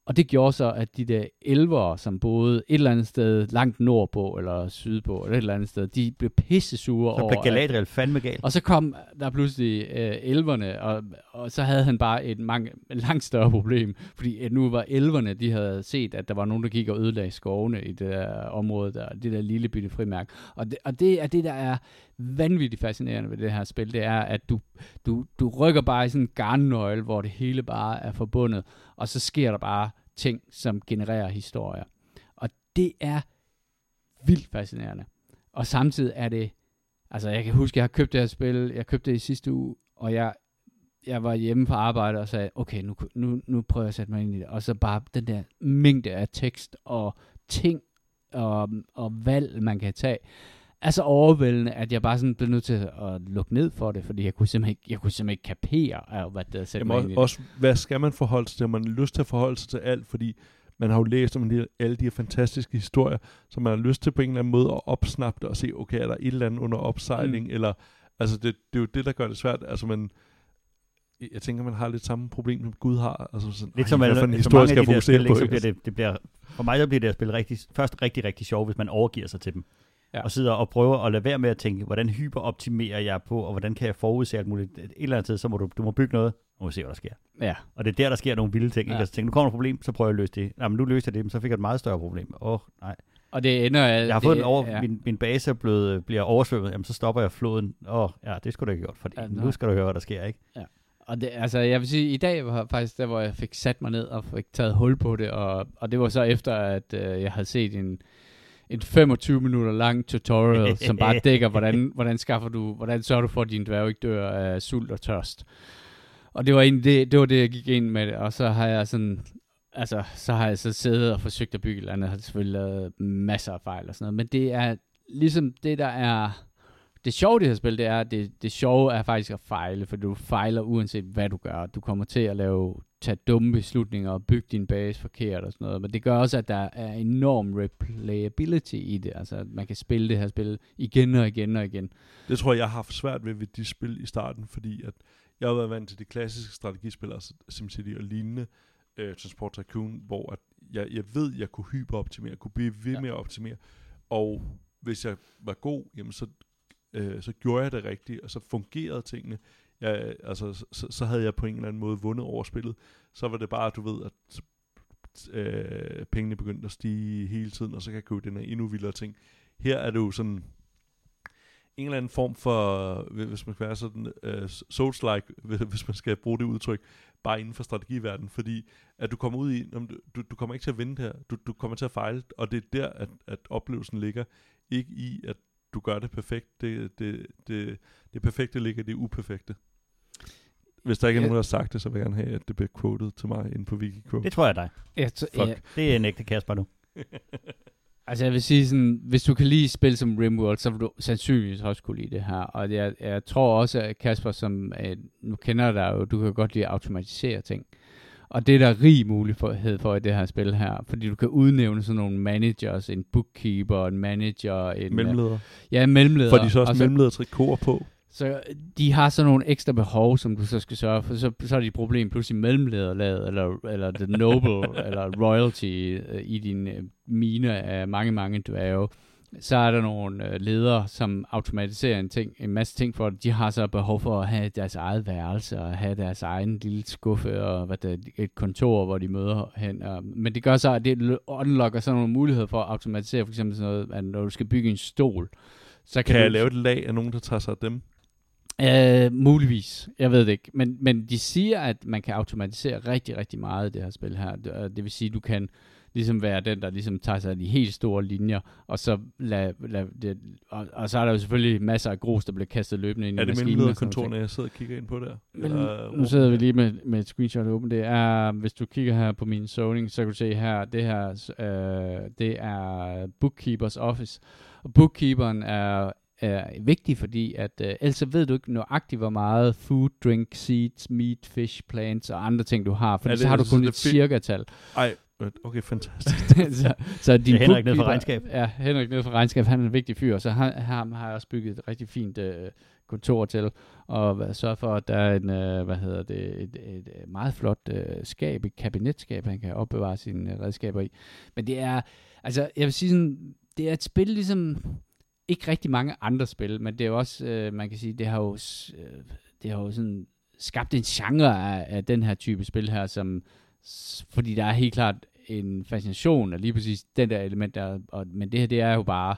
Og det gjorde så, at de der elvere, som boede et eller andet sted langt nordpå, eller sydpå, eller et eller andet sted, de blev pisse sure Så over, blev at- Galadriel fandme gal. og så kom der pludselig øh, elverne, og, og så havde han bare et mange, langt større problem, fordi at nu var elverne, de havde set, at der var nogen, der gik og ødelagde skovene i det der område, der, det der lille bitte frimærk. Og det, og det er det, der er vanvittigt fascinerende ved det her spil, det er, at du, du, du rykker bare i sådan en garnnøgle, hvor det hele bare er forbundet, og så sker der bare ting, som genererer historier. Og det er vildt fascinerende. Og samtidig er det Altså, jeg kan huske, jeg har købt det her spil, jeg købte det i sidste uge, og jeg, jeg var hjemme på arbejde og sagde, okay, nu, nu, nu prøver jeg at sætte mig ind i det. Og så bare den der mængde af tekst og ting og, og valg, man kan tage, er så overvældende, at jeg bare sådan blev nødt til at lukke ned for det, fordi jeg kunne simpelthen ikke, jeg kunne simpelthen ikke kapere, af, hvad det er at sætte Jamen, mig ind i også, hvad skal man forholde sig til? Man har lyst til at forholde sig til alt, fordi man har jo læst om de, alle de her fantastiske historier, så man har lyst til på en eller anden måde at opsnappe det og se, okay, er der et eller andet under opsejling, mm. eller, altså det, det er jo det, der gør det svært, altså man, jeg tænker, man har lidt samme problem, som Gud har, altså sådan, Lidt som, hvad for en historie skal jeg fokusere spil, på? ikke, så bliver det, det bliver, for mig så bliver det at spille rigtig, først rigtig, rigtig sjovt, hvis man overgiver sig til dem. Ja. Ja. Og sidder og prøver at lade være med at tænke, hvordan hyperoptimerer jeg på, og hvordan kan jeg forudse alt muligt. Et eller andet tid, så må du, du må bygge noget, og må se, hvad der sker. Ja, Og det er der, der sker nogle vilde ting. Ja. Ikke? Og så tænker, nu kommer et problem, så prøver jeg at løse det. Nej, men nu løste jeg det, så fik jeg et meget større problem. Åh, oh, nej. og det ender... Jeg har det, fået den over, ja. ja. min, min base er blevet, bliver oversvømmet, jamen så stopper jeg floden. Åh, oh, ja, det skulle du ikke gjort, fordi Ja, ja, nu skal du høre, hvad der sker, ikke? Og det, altså, jeg vil sige, i dag var faktisk der, hvor jeg fik sat mig ned og fik taget hul på det, og, og det var så efter, at øh, jeg havde set en, en 25 minutter lang tutorial, [LAUGHS] som bare dækker, hvordan, hvordan skaffer du, hvordan sørger du for, at din dværg ikke dør af sult og tørst. Og det var egentlig det, det, var det, jeg gik ind med det, og så har jeg sådan, altså, så har jeg så siddet og forsøgt at bygge et eller andet, har selvfølgelig lavet masser af fejl og sådan noget, men det er ligesom det, der er, det sjove i det her spil, det er, at det, det sjove er faktisk at fejle, for du fejler uanset hvad du gør. Du kommer til at lave, tage dumme beslutninger og bygge din base forkert og sådan noget, men det gør også, at der er enorm replayability i det, altså at man kan spille det her spil igen og igen og igen. Det tror jeg, jeg har haft svært ved ved de spil i starten, fordi at jeg har været vant til de klassiske strategispil, altså SimCity og lignende, øh, Transport Tycoon, hvor at jeg, jeg ved, jeg kunne hyperoptimere, kunne blive ved Ja. med at optimere, og hvis jeg var god, jamen så, øh, så gjorde jeg det rigtigt, og så fungerede tingene. Jeg, altså, så, så havde jeg på en eller anden måde vundet over spillet. Så var det bare, du ved, at øh, pengene begyndte at stige hele tiden, og så kan jeg købe den her endnu vildere ting. Her er det jo sådan en eller anden form for, hvis man skal være sådan øh, souls-like, [LAUGHS] hvis man skal bruge det udtryk, bare inden for strategiverdenen, fordi at du kommer ud i, om du, du, du kommer ikke til at vinde her, du, du kommer til at fejle, og det er der, at, at oplevelsen ligger, ikke i, at du gør det perfekt, det, det, det, det perfekte ligger i det uperfekte. Hvis der ikke er nogen, der har sagt det, så vil jeg gerne have, at det bliver quoted til mig inde på Wikiquote. Det tror jeg er dig. Jeg, t- Fuck. ja, Det er en ægte Kasper nu. [LAUGHS] altså jeg vil sige sådan, hvis du kan lide spil som Rimworld, så vil du sandsynligvis også kunne lide det her. Og jeg, jeg tror også, at Kasper, som øh, nu kender dig jo, du kan godt lide at automatisere ting. Og det er der rig mulighed for i det her spil her, fordi du kan udnævne sådan nogle managers, en bookkeeper, en manager, en... Mellemleder. Ja, mellemleder. Får de så også og mellemleder trikoter på? Så de har sådan nogle ekstra behov, som du så skal sørge for. Så, så er de et problem pludselig mellemlederlaget, eller, eller the noble, [LAUGHS] eller royalty øh, i din øh, mine af mange, mange dværge. Så er der nogle øh, ledere, som automatiserer en, ting, en masse ting for det. De har så behov for at have deres eget værelse, og have deres egen lille skuffe, og hvad det, et kontor, hvor de møder hen. Og, men det gør så, at det unlocker sådan nogle muligheder for at automatisere, for eksempel sådan noget, at når du skal bygge en stol, så kan, Kan du, jeg lave et lag af nogen, der tager sig af dem? Uh, muligvis. Jeg ved det ikke. Men, men de siger, at man kan automatisere rigtig, rigtig meget i det her spil her. Det vil sige, at du kan ligesom være den, der ligesom tager sig af de helt store linjer, og så lad, lad det, og, og, så er der jo selvfølgelig masser af grus, der bliver kastet løbende ind Er i det maskinen. nogle ting. mellemlederkontorerne, jeg sidder og kigger ind på der? Men nu sidder vi lige med, med et screenshot åbent. Det er, hvis du kigger her på min zoning, så kan du se her, det her, øh, det er Bookkeepers Office. Og Bookkeeperen er, er vigtig, fordi at øh, ellers ved du ikke nøjagtigt, hvor meget food, drink, seeds, meat, fish, plants og andre ting, du har. Er det- så har du kun det et er cirka-tal. Ej, okay, fantastisk. [LAUGHS] så, så din Det er Henrik nede fra bookkeeper- regnskab. Ja, Henrik nede fra regnskab, han er en vigtig fyr, så han, ham har jeg også bygget et rigtig fint øh, kontor til, og sørge for, at der er en, øh, hvad hedder det, et, et, et meget flot øh, skab, et kabinetskab, han kan opbevare sine øh, redskaber i. Men det er, altså, jeg vil sige sådan, det er et spil ligesom, ikke rigtig mange andre spil, men det er jo også, øh, man kan sige, det har jo, øh, det har jo sådan skabt en genre af, af den her type spil her, som, fordi der er helt klart en fascination af lige præcis den der element der, og, men det her, det er jo bare,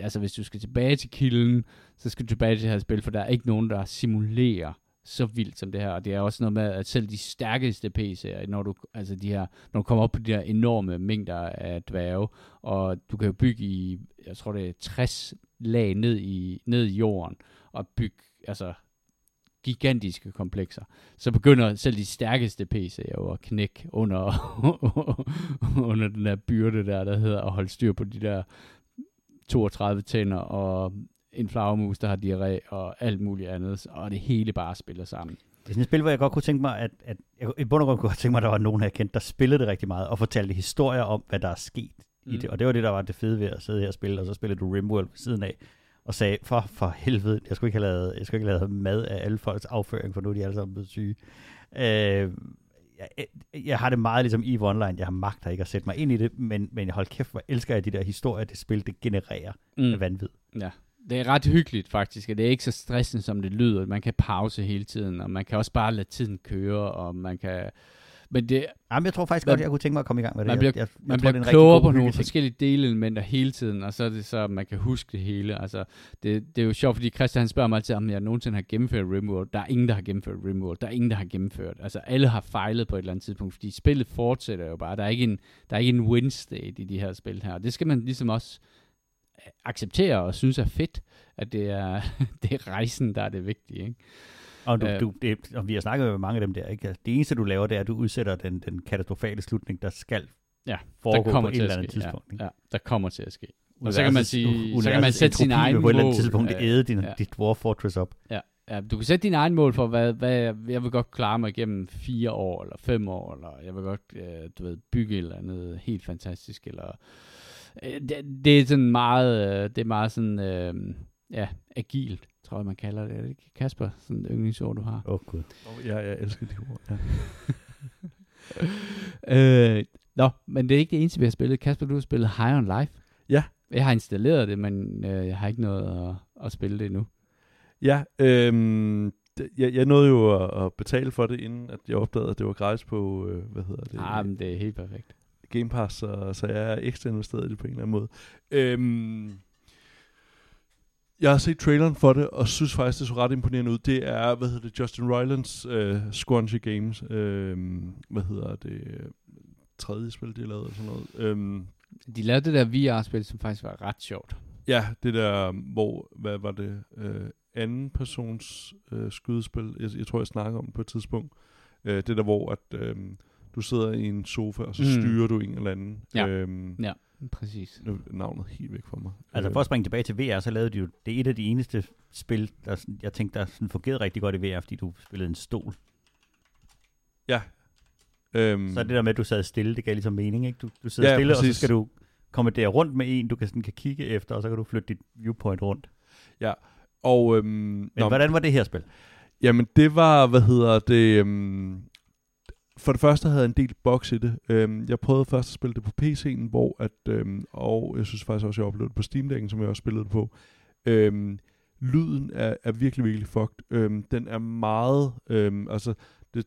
altså hvis du skal tilbage til kilden, så skal du tilbage til det her spil, for der er ikke nogen, der simulerer så vildt som det her, og det er også noget med, at selv de stærkeste PC'er, når du, altså de her, når du kommer op på de her enorme mængder af dværge, og du kan jo bygge i, jeg tror det er 60 lag ned i, ned i jorden, og bygge, altså gigantiske komplekser, så begynder selv de stærkeste PC'er jo at knække under, [LAUGHS] under den der byrde der, der hedder at holde styr på de der 32 tænder og en flagermus, der har diarré og alt muligt andet, og det hele bare spiller sammen. Det er sådan et spil, hvor jeg godt kunne tænke mig, at, at jeg, i bund og grund kunne jeg godt tænke mig, at der var nogen, jeg kendte, der spillede det rigtig meget, og fortalte historier om, hvad der er sket mm. i det. Og det var det, der var det fede ved at sidde her og spille, og så spillede du Rimworld ved siden af, og sagde, for, for helvede, jeg skulle ikke have lavet, jeg skulle ikke have lavet mad af alle folks afføring, for nu er de alle sammen blevet syge. Øh, jeg, jeg har det meget ligesom EVE Online, jeg har magter ikke at sætte mig ind i det, men, men hold kæft, hvor elsker jeg de der historier, det spil, det genererer mm. af vanvid. Ja, det er ret hyggeligt faktisk, og det er ikke så stressende, som det lyder. Man kan pause hele tiden, og man kan også bare lade tiden køre, og man kan... Men det, Jamen, jeg tror faktisk Man- godt, jeg kunne tænke mig at komme i gang med det. man Jeg- bliver, jeg, jeg, man tror, bliver er klogere på nogle hyggeting. forskellige delelementer hele tiden, og så er det så, at man kan huske det hele. Altså, det, det er jo sjovt, fordi Christian han spørger mig altid, om jeg nogensinde har gennemført Rimworld. Der er ingen, der har gennemført Rimworld. Der er ingen, der har gennemført. Altså, alle har fejlet på et eller andet tidspunkt, fordi spillet fortsætter jo bare. Der er ikke en, der er ikke en win state i de her spil her. Det skal man ligesom også acceptere og synes er fedt, at det er, [LAUGHS] det er rejsen, der er det vigtige. Ikke? Og, du, Øh. du, det, og vi har snakket med mange af dem der. Ikke? Altså, Det eneste, du laver, det er, at du udsætter den, den katastrofale slutning, der skal Ja, foregå der kommer på et til eller at andet ske. tidspunkt. ikke? Ja, ja, der kommer til at ske. Og så kan man sige- så kan man sætte entropi egne vil på et eller andet mål. tidspunkt Ja, æde din, ja. dit Dwarf Fortress op. Ja, du kan sætte dine egne mål for, hvad, hvad jeg, jeg vil godt klare mig igennem fire år, eller fem år, eller jeg vil godt, øh, du ved, bygge et eller andet helt fantastisk, eller... Øh, det, det er sådan meget, øh, det er meget sådan, øh, ja, agilt, tror jeg, man kalder det. Er det ikke, Kasper? Sådan et yndlingsord, du har. Åh, oh, gud. Oh, ja, jeg elsker de ord. Ja. [LAUGHS] øh, nå, men det er ikke det eneste, vi har spillet. Kasper, du har spillet High on Life. Ja. Jeg har installeret det, men øh, jeg har ikke noget at, at spille det endnu. Ja, øhm, det, jeg, jeg nåede jo at, at betale for det, inden at jeg opdagede, at det var gratis på, øh, hvad hedder det, Ah, men det er helt perfekt. Game Pass, så, så jeg er ekstra investeret i det på en eller anden måde. Øhm, jeg har set traileren for det, og synes faktisk, det så ret imponerende ud. Det er, hvad hedder det, Justin Roilands øh, Squanchy Games, øh, hvad hedder det, øh, tredje spil, de lavet, eller sådan noget. Øhm, De lavede det der VR-spil, som faktisk var ret sjovt. Ja, det der, hvor, hvad var det, øh, anden persons øh, skydespil, jeg, jeg tror, jeg snakker om det på et tidspunkt, øh, det der, hvor at, øh, du sidder i en sofa, og så mm. styrer du en eller anden. Ja. Øhm, Ja, præcis. Nu er navnet helt væk fra mig. Altså for at springe tilbage til VR, så lavede de jo, det er et af de eneste spil, der sådan- jeg tænkte, der sådan fungerede rigtig godt i VR, fordi du spillede en stol. Ja. Øhm, Så det der med, at du sad stille, det gav ligesom mening, ikke? Du, du sidder Ja, stille, og så præcis. skal du komme der rundt med en, du kan, sådan, kan kigge efter, og så kan du flytte dit viewpoint rundt. og, øhm, Men nå, hvordan var det her spil? Jamen, det var, hvad hedder det... Øhm, for det første havde jeg en del box i det. Øhm, jeg prøvede først at spille det på PC'en, hvor at, øhm, og jeg synes faktisk også, jeg oplevede det på Steam Deck'en, som jeg også spillede det på. Øhm, lyden er, er virkelig, virkelig fucked. Øhm, den er meget, øhm, altså, det,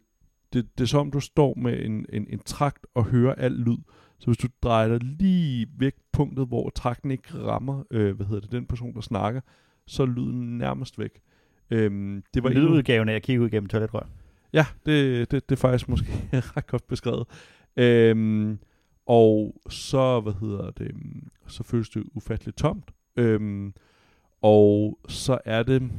det, det er som, du står med en, en, en trakt og hører al lyd. Så hvis du drejer dig lige væk punktet, hvor trakten ikke rammer, øh, hvad hedder det, den person, der snakker, så er lyden nærmest væk. Øhm, det var lydudgaven af at kigge ud gennem toiletrør. Ja, det, det, det er faktisk måske [LAUGHS] ret godt beskrevet. Øhm, og så, hvad hedder det, øhm, så føles det ufatteligt tomt. Øhm, og så er det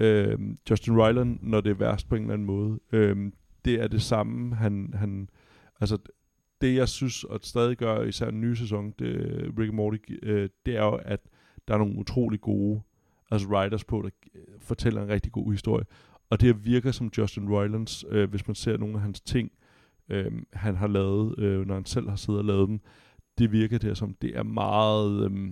øhm, Justin Roiland, når det er værst på en eller anden måde. Øhm, det er det samme, han, han altså det jeg synes, og stadig gør især den nye sæson, det, Rick and Morty, øh, det er jo, at der er nogle utrolig gode altså writers på, der øh, fortæller en rigtig god historie. Og det virker som Justin Roilands, øh, hvis man ser nogle af hans ting, øh, han har lavet, øh, når han selv har siddet og lavet dem, det virker det som, det er meget øh,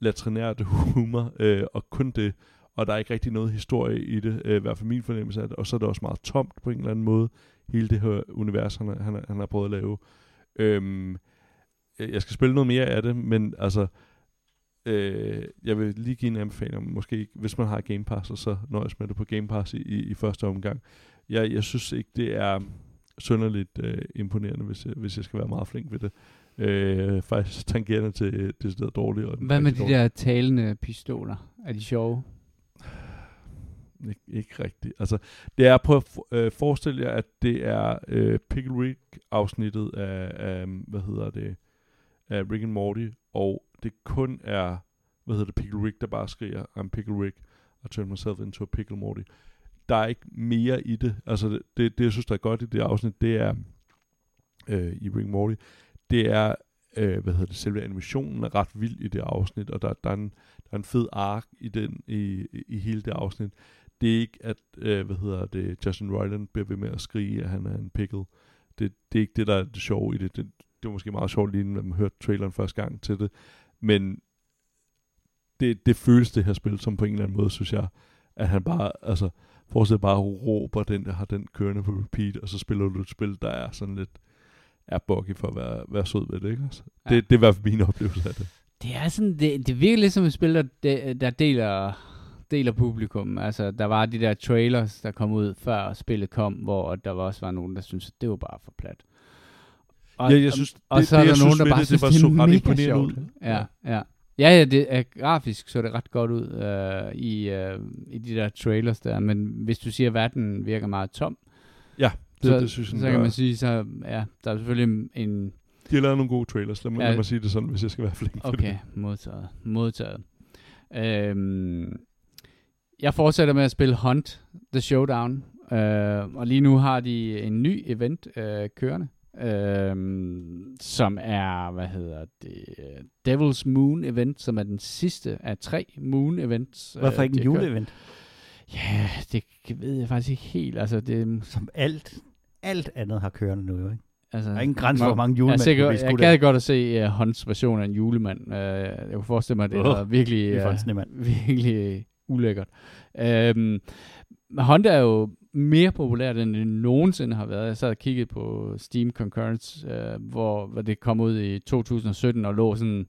latrinært humor, øh, og kun det, og der er ikke rigtig noget historie i det, øh, i hvert fald min fornemmelse af det, og så er det også meget tomt på en eller anden måde, hele det her univers, han, han, har- han har prøvet at lave. Øh, jeg skal spille noget mere af det, men altså, øh, jeg vil lige give en anbefaling måske hvis man har Game Pass, og så nøjes med det på Game Pass i, i, første omgang. Jeg, jeg synes ikke, det er synderligt øh, imponerende, hvis jeg, hvis jeg skal være meget flink ved det. Øh, faktisk tangerende til det stedet dårligt. Og Hvad med de der talende pistoler? Er de sjove? Ikke, ikke rigtigt. Altså, det er på at for- øh, forestille jer, at det er øh, Pickle Rick afsnittet af, af, hvad hedder det, af Rick and Morty, og det kun er, hvad hedder det, Pickle Rick, der bare skriger, I'm Pickle Rick, og turn myself into a Pickle Morty. Der er ikke mere i det. Altså, det, det, det jeg synes, der er godt i det afsnit, det er, øh, i Rick Morty, det er, øh, hvad hedder det, selve animationen er ret vild i det afsnit, og der, der, er, en, der er en fed ark i, den, i, i, i hele det afsnit det er ikke, at, øh, hvad hedder det, Justin Roiland bliver ved med at skrige, at han er en pickle. Det, det er ikke det, der er det sjove i det. Det, det var måske meget sjovt lige, når man hørte traileren første gang til det. Men det, det føles det her spil som på en eller anden måde, synes jeg, at han bare, altså, fortsætter bare råber den, der har den kørende på repeat, og så spiller du et spil, der er sådan lidt, er buggy for at være, være sød ved det, ikke? Altså, Ja. det, det er i hvert fald min oplevelse af det. Det er sådan, det, det virker lidt som et spil, der, de- der deler, deler publikum. Altså, der var de der trailers, der kom ud før spillet kom, hvor der var også var nogen, der syntes, at det var bare for plat. Og, Ja, jeg synes, og det- så er det, der jeg nogen, synes der bare det, synes, det var så er ret imponerende ud. Ja, ja. Ja, ja, det er grafisk, så det ret godt ud øh, i, øh, i de der trailers der, men hvis du siger, at verden virker meget tom, Ja, det, så, det synes jeg, så kan man sige, så ja, der er selvfølgelig en, De har lavet nogle gode trailers, lad mig, Ja. lad mig sige det sådan, hvis jeg skal være [LAUGHS] flink Okay, modtaget. Modtaget. Øhm, jeg fortsætter med at spille Hunt The Showdown, øh, og lige nu har de en ny event øh, kørende, øh, som er, hvad hedder det, Devil's Moon event, som er den sidste af tre Moon events. Hvorfor ikke en juleevent? Ja, det ved jeg faktisk ikke helt. Altså, det, Som alt, alt andet har kørende nu, ikke? altså, Der er ingen grænse for, hvor mange jeg, julemænd, der jeg skudt gad godt at se uh, Hunts version af en julemand. Uh, jeg kunne forestille mig, at det Åh, er virkelig, Det er uh, [LAUGHS] virkelig ulækkert. Um, Honda er jo mere populær, end det nogensinde har været. Jeg sad og kiggede på Steam Concurrence, øh, hvor, hvor det kom ud i 2017 og lå sådan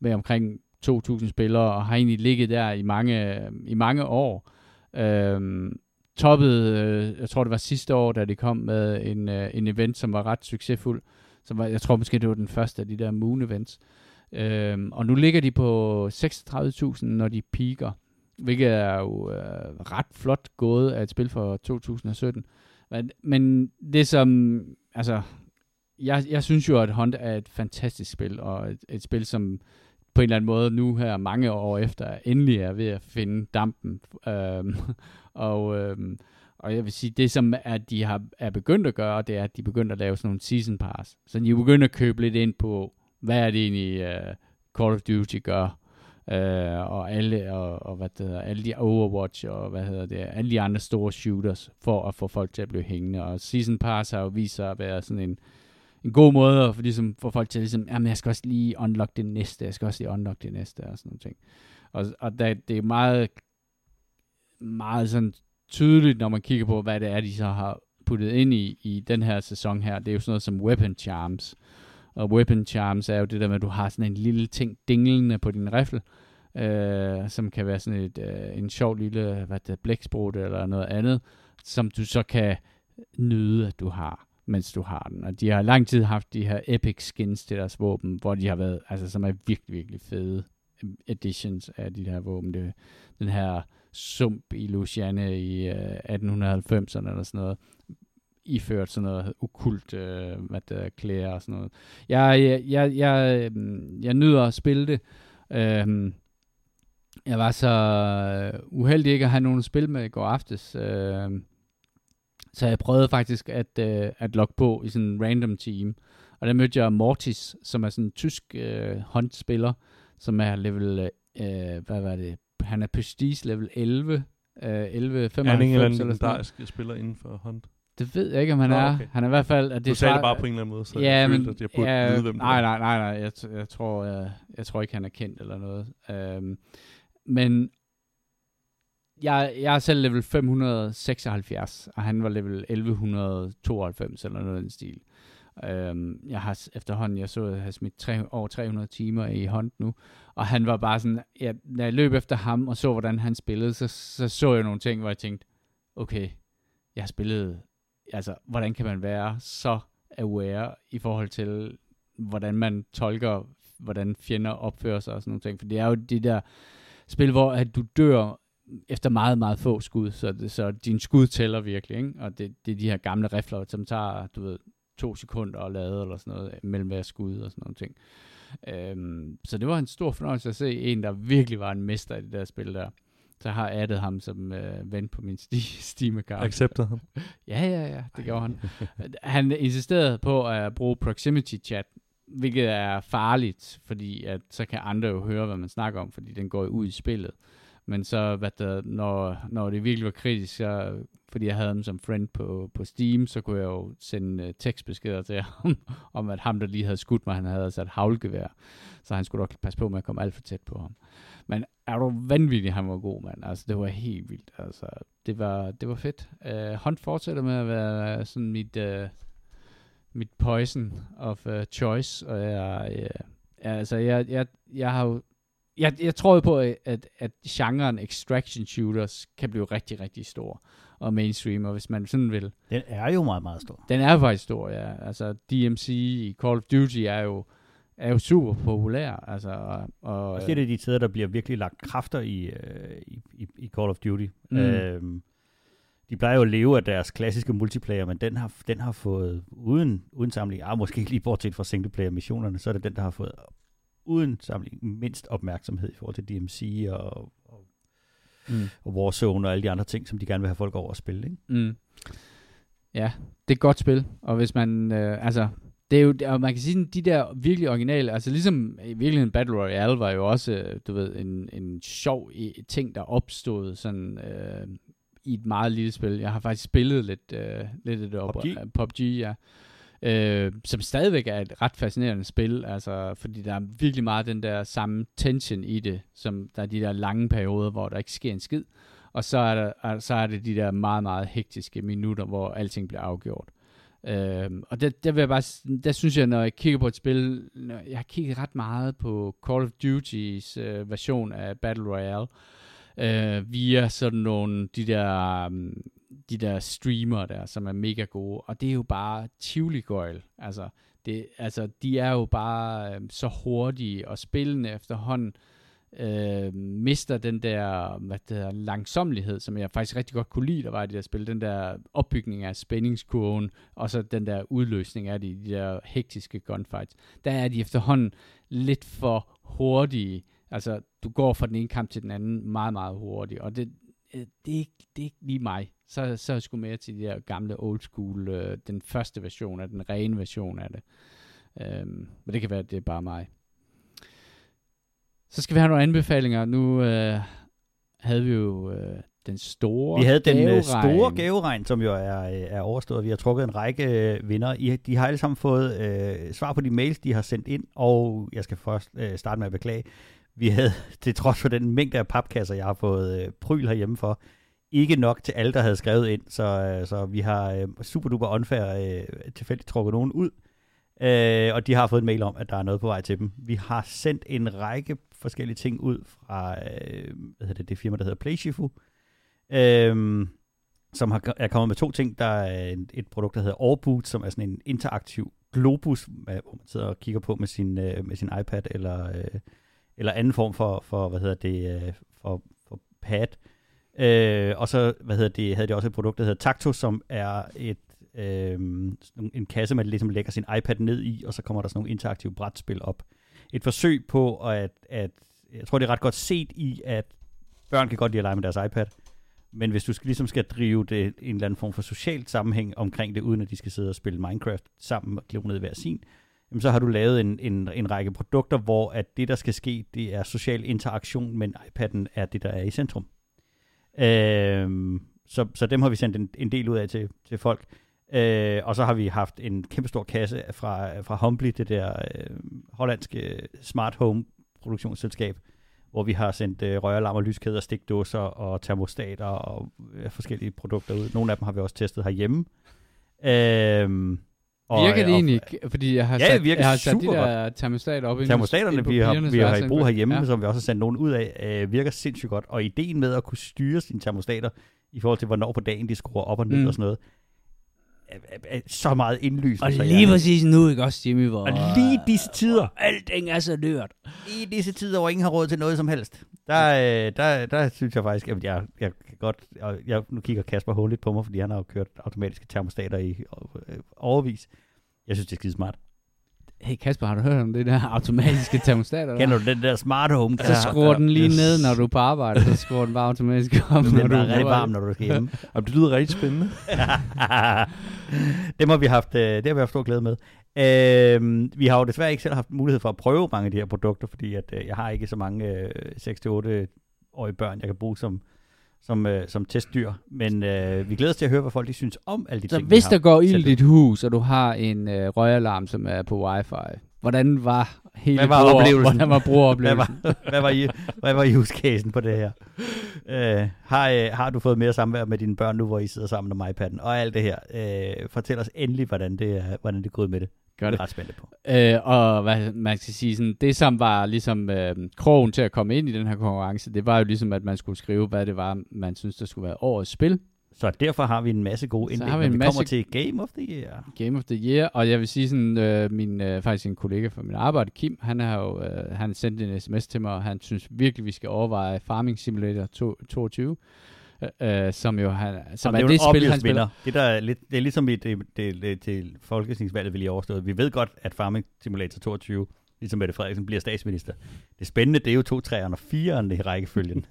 med omkring 2.000 spillere, og har egentlig ligget der i mange, i mange år. Øhm, um, toppede, øh, jeg tror det var sidste år, da det kom med en, øh, en event, som var ret succesfuld. Som var, jeg tror måske, det var den første af de der Moon Events. Øhm, og nu ligger de på 36.000, når de peaker. Hvilket er jo øh, ret flot gået af et spil fra 2017. Men, men det som, altså, jeg, jeg synes jo, at Hunt er et fantastisk spil, og et, et spil, som på en eller anden måde nu her mange år efter endelig er ved at finde dampen. Øhm, [LAUGHS] og, øhm, og jeg vil sige, det som er, de har, er begyndt at gøre, det er, at de er begyndt at lave sådan nogle season pass. Så de er begyndt at købe lidt ind på, hvad er det egentlig uh, Call of Duty gør, øh, og alle, og, og hvad det hedder, alle de Overwatch, og hvad hedder det, alle de andre store shooters, for at få folk til at blive hængende. Og season pass har jo vist sig at være sådan en, en god måde at for ligesom, få folk til at ligesom, jamen jeg skal også lige unlock det næste, jeg skal også lige unlock det næste, og sådan noget ting. Og, og der, det er meget, meget sådan tydeligt, når man kigger på, hvad det er, de så har puttet ind i, i den her sæson her. Det er jo sådan noget som weapon charms. Og weapon charms er jo det der med, at du har sådan en lille ting dinglende på din rifle, øh, som kan være sådan et, øh, en sjov lille hvad det, er, blæksprut eller noget andet, som du så kan nyde, at du har mens du har den. Og de har lang tid haft de her epic skins til deres våben, hvor de har været, altså som er virkelig, virkelig fede øh, editions af de her våben. Det, den her sump i Luciane i øh, 1890'erne eller sådan noget, iført sådan noget okult, øh, hvad er, klæder og sådan noget. Jeg, jeg, jeg, jeg, øh, jeg nyder at spille det. Øh, jeg var så øh, uheldig ikke at have nogen at spille med i går aftes, øh, så jeg prøvede faktisk at, øh, at logge på i sådan en random team. Og der mødte jeg Mortis, som er sådan en tysk øh, håndspiller, som er level, øh, hvad var det, han er prestige level 11, øh, 11, 95 Er han ikke en eller sådan noget. legendarisk spiller inden for Hunt? Det ved jeg ikke, om han Nå, er. okay. Han er i hvert fald... At Du det sagde det svar- bare på en eller anden måde, så ja, jeg men, følte, at jeg burde ja, vide, hvem det nej, nej, nej, nej, jeg, jeg, tror, jeg, jeg tror ikke, han er kendt eller noget. Øhm, men jeg, jeg er selv level 576, og han var level 1192 eller noget af den stil. Øhm, jeg har efterhånden, jeg så, jeg har smidt tre, over 300 timer i hånd nu, og han var bare sådan, ja, når jeg løb efter ham og så, hvordan han spillede, så, så så jeg nogle ting, hvor jeg tænkte, okay, jeg har spillet, altså, hvordan kan man være så aware i forhold til, hvordan man tolker, hvordan fjender opfører sig og sådan nogle ting. For det er jo de der spil, hvor at du dør efter meget, meget få skud, så, det, så din skud tæller virkelig, ikke? Og det, det er de her gamle rifler, som tager, du ved, to sekunder at lade, eller sådan noget, mellem hver skud og sådan nogle ting. Øhm, så det var en stor fornøjelse at se en, der virkelig var en mester i det der spil der. Så har jeg addet ham som øh, ven på min sti- [LAUGHS] Steam-account. Accepter ham. [LAUGHS] Ja, ja, ja, det gjorde han. [LAUGHS] Han insisterede på at bruge proximity chat, hvilket er farligt, fordi at så kan andre jo høre, hvad man snakker om, fordi den går ud i spillet. Men så, hvad der, når, når det virkelig var kritisk, så, fordi jeg havde ham som friend på, på Steam, så kunne jeg jo sende uh, tekstbeskeder til ham, om at ham, der lige havde skudt mig, han havde sat havlgevær. Så han skulle nok passe på med at komme alt for tæt på ham. Men er du vanvittig, han var god, mand. Altså, det var helt vildt. Altså, det var, det var fedt. Uh, Hunt fortsætter med at være sådan mit, uh, mit poison of uh, choice. Og jeg, uh, altså, jeg, jeg, jeg har jo jeg, jeg tror jo på, at, at genren extraction shooters kan blive rigtig, rigtig stor og mainstream, og hvis man sådan vil. Den er jo meget, meget stor. Den er faktisk stor, ja. Altså DMC i Call of Duty er jo, er jo super populær. Altså, og, og, Og det er det de tider, der bliver virkelig lagt kræfter i, øh, i, i, i Call of Duty. Mm. Øhm, de plejer jo at leve af deres klassiske multiplayer, men den har, den har fået uden, uden sammenligning, ah, måske ikke lige bortset fra singleplayer-missionerne, så er det den, der har fået uden sammenligning mindst opmærksomhed i forhold til DMC og, og Mm. og Warzone og alle de andre ting, som de gerne vil have folk over at spille. Ikke? Mm. Ja, det er et godt spil, og hvis man, øh, altså, det er jo, og man kan sige, de der virkelig originale, altså ligesom i virkeligheden Battle Royale var jo også, øh, du ved, en, en sjov ting, der opstod sådan øh, i et meget lille spil. Jeg har faktisk spillet lidt, øh, lidt af det op, PUBG? øh, PUBG, ja. Øh, som stadigvæk er et ret fascinerende spil, altså, fordi der er virkelig meget den der samme tension i det, som der er de der lange perioder, hvor der ikke sker en skid, og så er, der, er- så er det de der meget, meget hektiske minutter, hvor alting bliver afgjort. Øh, og der, der, vil jeg bare, der synes jeg, når jeg kigger på et spil, når jeg har kigget ret meget på Call of Duty's øh, version af Battle Royale, øh, via sådan nogle, de der, øhm, de der streamer der, som er mega gode, og det er jo bare tivoli altså, det, altså, de er jo bare øh, så hurtige, og spillene efterhånden øh, øh, mister den der hvad det hedder, langsomlighed, som jeg faktisk rigtig godt kunne lide, der var i det der spil, den der opbygning af spændingskurven, og så den der udløsning af de, de der hektiske gunfights. Der er de efterhånden lidt for hurtige, altså du går fra den ene kamp til den anden meget, meget hurtigt, og det, øh, det, er, ikke, det er ikke lige mig. Så, så er jeg sgu mere til de der gamle old school, øh, den første version af den rene version af det. Øhm, men det kan være, at det er bare mig. Så skal vi have nogle anbefalinger. Nu øh, havde vi jo øh, den store Vi havde den øh, gaveregn. store gaveregn, som jo er, øh, er overstået. Vi har trukket en række øh, vinder. I, de har alle sammen fået øh, svar på de mails, de har sendt ind, og jeg skal først øh, starte med at beklage. Vi havde, [LAUGHS] til trods for den mængde af papkasser, jeg har fået øh, pryl herhjemme for, ikke nok til alle, der havde skrevet ind, så, øh, så vi har øh, super duper unfair øh, tilfældigt trukket nogen ud. Øh, og de har fået en mail om, at der er noget på vej til dem. Vi har sendt en række forskellige ting ud fra øh, hvad hedder det, det firma, der hedder PlayShifu, øh, som har, er kommet med to ting. Der er et, et produkt, der hedder Orboot, som er sådan en interaktiv globus, hvor man sidder og kigger på med sin, øh, med sin iPad eller, øh, eller anden form for, for hvad hedder det, øh, for, for pad. Øh, og så hvad hedder det, havde de også et produkt, der hedder Tacto, som er et øh, en kasse, man ligesom lægger sin iPad ned i, og så kommer der sådan nogle interaktive brætspil op. Et forsøg på, at, at jeg tror, det er ret godt set i, at børn kan godt lide at lege med deres iPad, men hvis du skal, ligesom skal drive det en eller anden form for socialt sammenhæng omkring det, uden at de skal sidde og spille Minecraft sammen og klive ned hver sin, jamen så har du lavet en, en, en række produkter, hvor at det, der skal ske, det er social interaktion, men iPad'en er det, der er i centrum. Øh, så, så dem har vi sendt en, en del ud af til, til folk. Øh, og så har vi haft en kæmpe stor kasse fra, fra Humbly, det der øh, hollandske smart home produktionsselskab, hvor vi har sendt øh, røralarmer, lyskæder, stikdåser og termostater og øh, forskellige produkter ud. Nogle af dem har vi også testet herhjemme. Øh, Virker det egentlig ikke? Fordi jeg har Ja, sat, jeg har sat de der termostater op Termostaterne, inde på vi har, vi har i brug herhjemme, Ja. som vi også har sendt nogen ud af, øh, virker sindssygt godt. Og ideen med at kunne styre sine termostater, i forhold til, hvornår på dagen de skruer op og ned mm. og sådan noget, er, er, er så meget indlysende. Og så lige jeg- præcis nu, ikke også, Jimmy, hvor... Og lige i disse tider. hvor Alting er så dyrt. I disse tider, hvor ingen har råd til noget som helst, der, øh, der, der synes jeg faktisk, at jeg, jeg kan godt, og jeg, nu kigger Kasper håndligt på mig, fordi han har jo kørt automatiske termostater i øh, overvis. Jeg synes, det er skide smart. Hey Kasper, har du hørt om det der automatiske termostater? der? Kender du den der smart home? Så skruer den lige ned, når du er på arbejde, så skruer den bare automatisk op, [LAUGHS] når Den du er rigtig varm, når du skal hjem. Jamen, det lyder rigtig spændende. [LAUGHS] Dem har vi haft, øh, det har vi haft stor glæde med. Øh, vi har jo desværre ikke selv haft mulighed for at prøve mange af de her produkter, fordi at, øh, jeg har ikke så mange øh, 6-8-årige børn, jeg kan bruge som, som, øh, som testdyr. Men øh, vi glæder os til at høre, hvad folk de synes om alle de Så ting, hvis vi der går ild i dit hus, og du har en øh, røgalarm, som er på wifi, hvordan var hele Hvad var bruger- oplevelsen? Hvordan var Hvad brugeroplevelsen? var, hvad, var I, hvad var use på det her? Øh, har, øh, har du fået mere samvær med dine børn nu, hvor I sidder sammen om iPad'en? Og alt det her. Øh, fortæl os endelig, hvordan det er, hvordan det gået med det. Gør Jeg det. er ret spændt på. Øh, og hvad man skal sige, sådan, det som var ligesom øh, krogen til at komme ind i den her konkurrence, det var jo ligesom, at man skulle skrive, hvad det var, man synes, der skulle være årets spil. Så derfor har vi en masse gode indlæg, vi når vi masse- kommer til Game of the Year. Game of the Year, og jeg vil sige sådan, øh, min, øh, faktisk en kollega fra min arbejde, Kim, han har jo øh, han sendte en sms til mig, og han synes virkelig, vi skal overveje Farming Simulator to- 22, øh, øh, som jo han, som Og er det en spil, han spiller. Det, der er lidt, det er ligesom i det, det, det, til folketingsvalget, vi lige overstået. Vi ved godt, at Farming Simulator 22 ligesom Mette Frederiksen bliver statsminister. Det spændende, det er jo to træerne og fireren i rækkefølgen.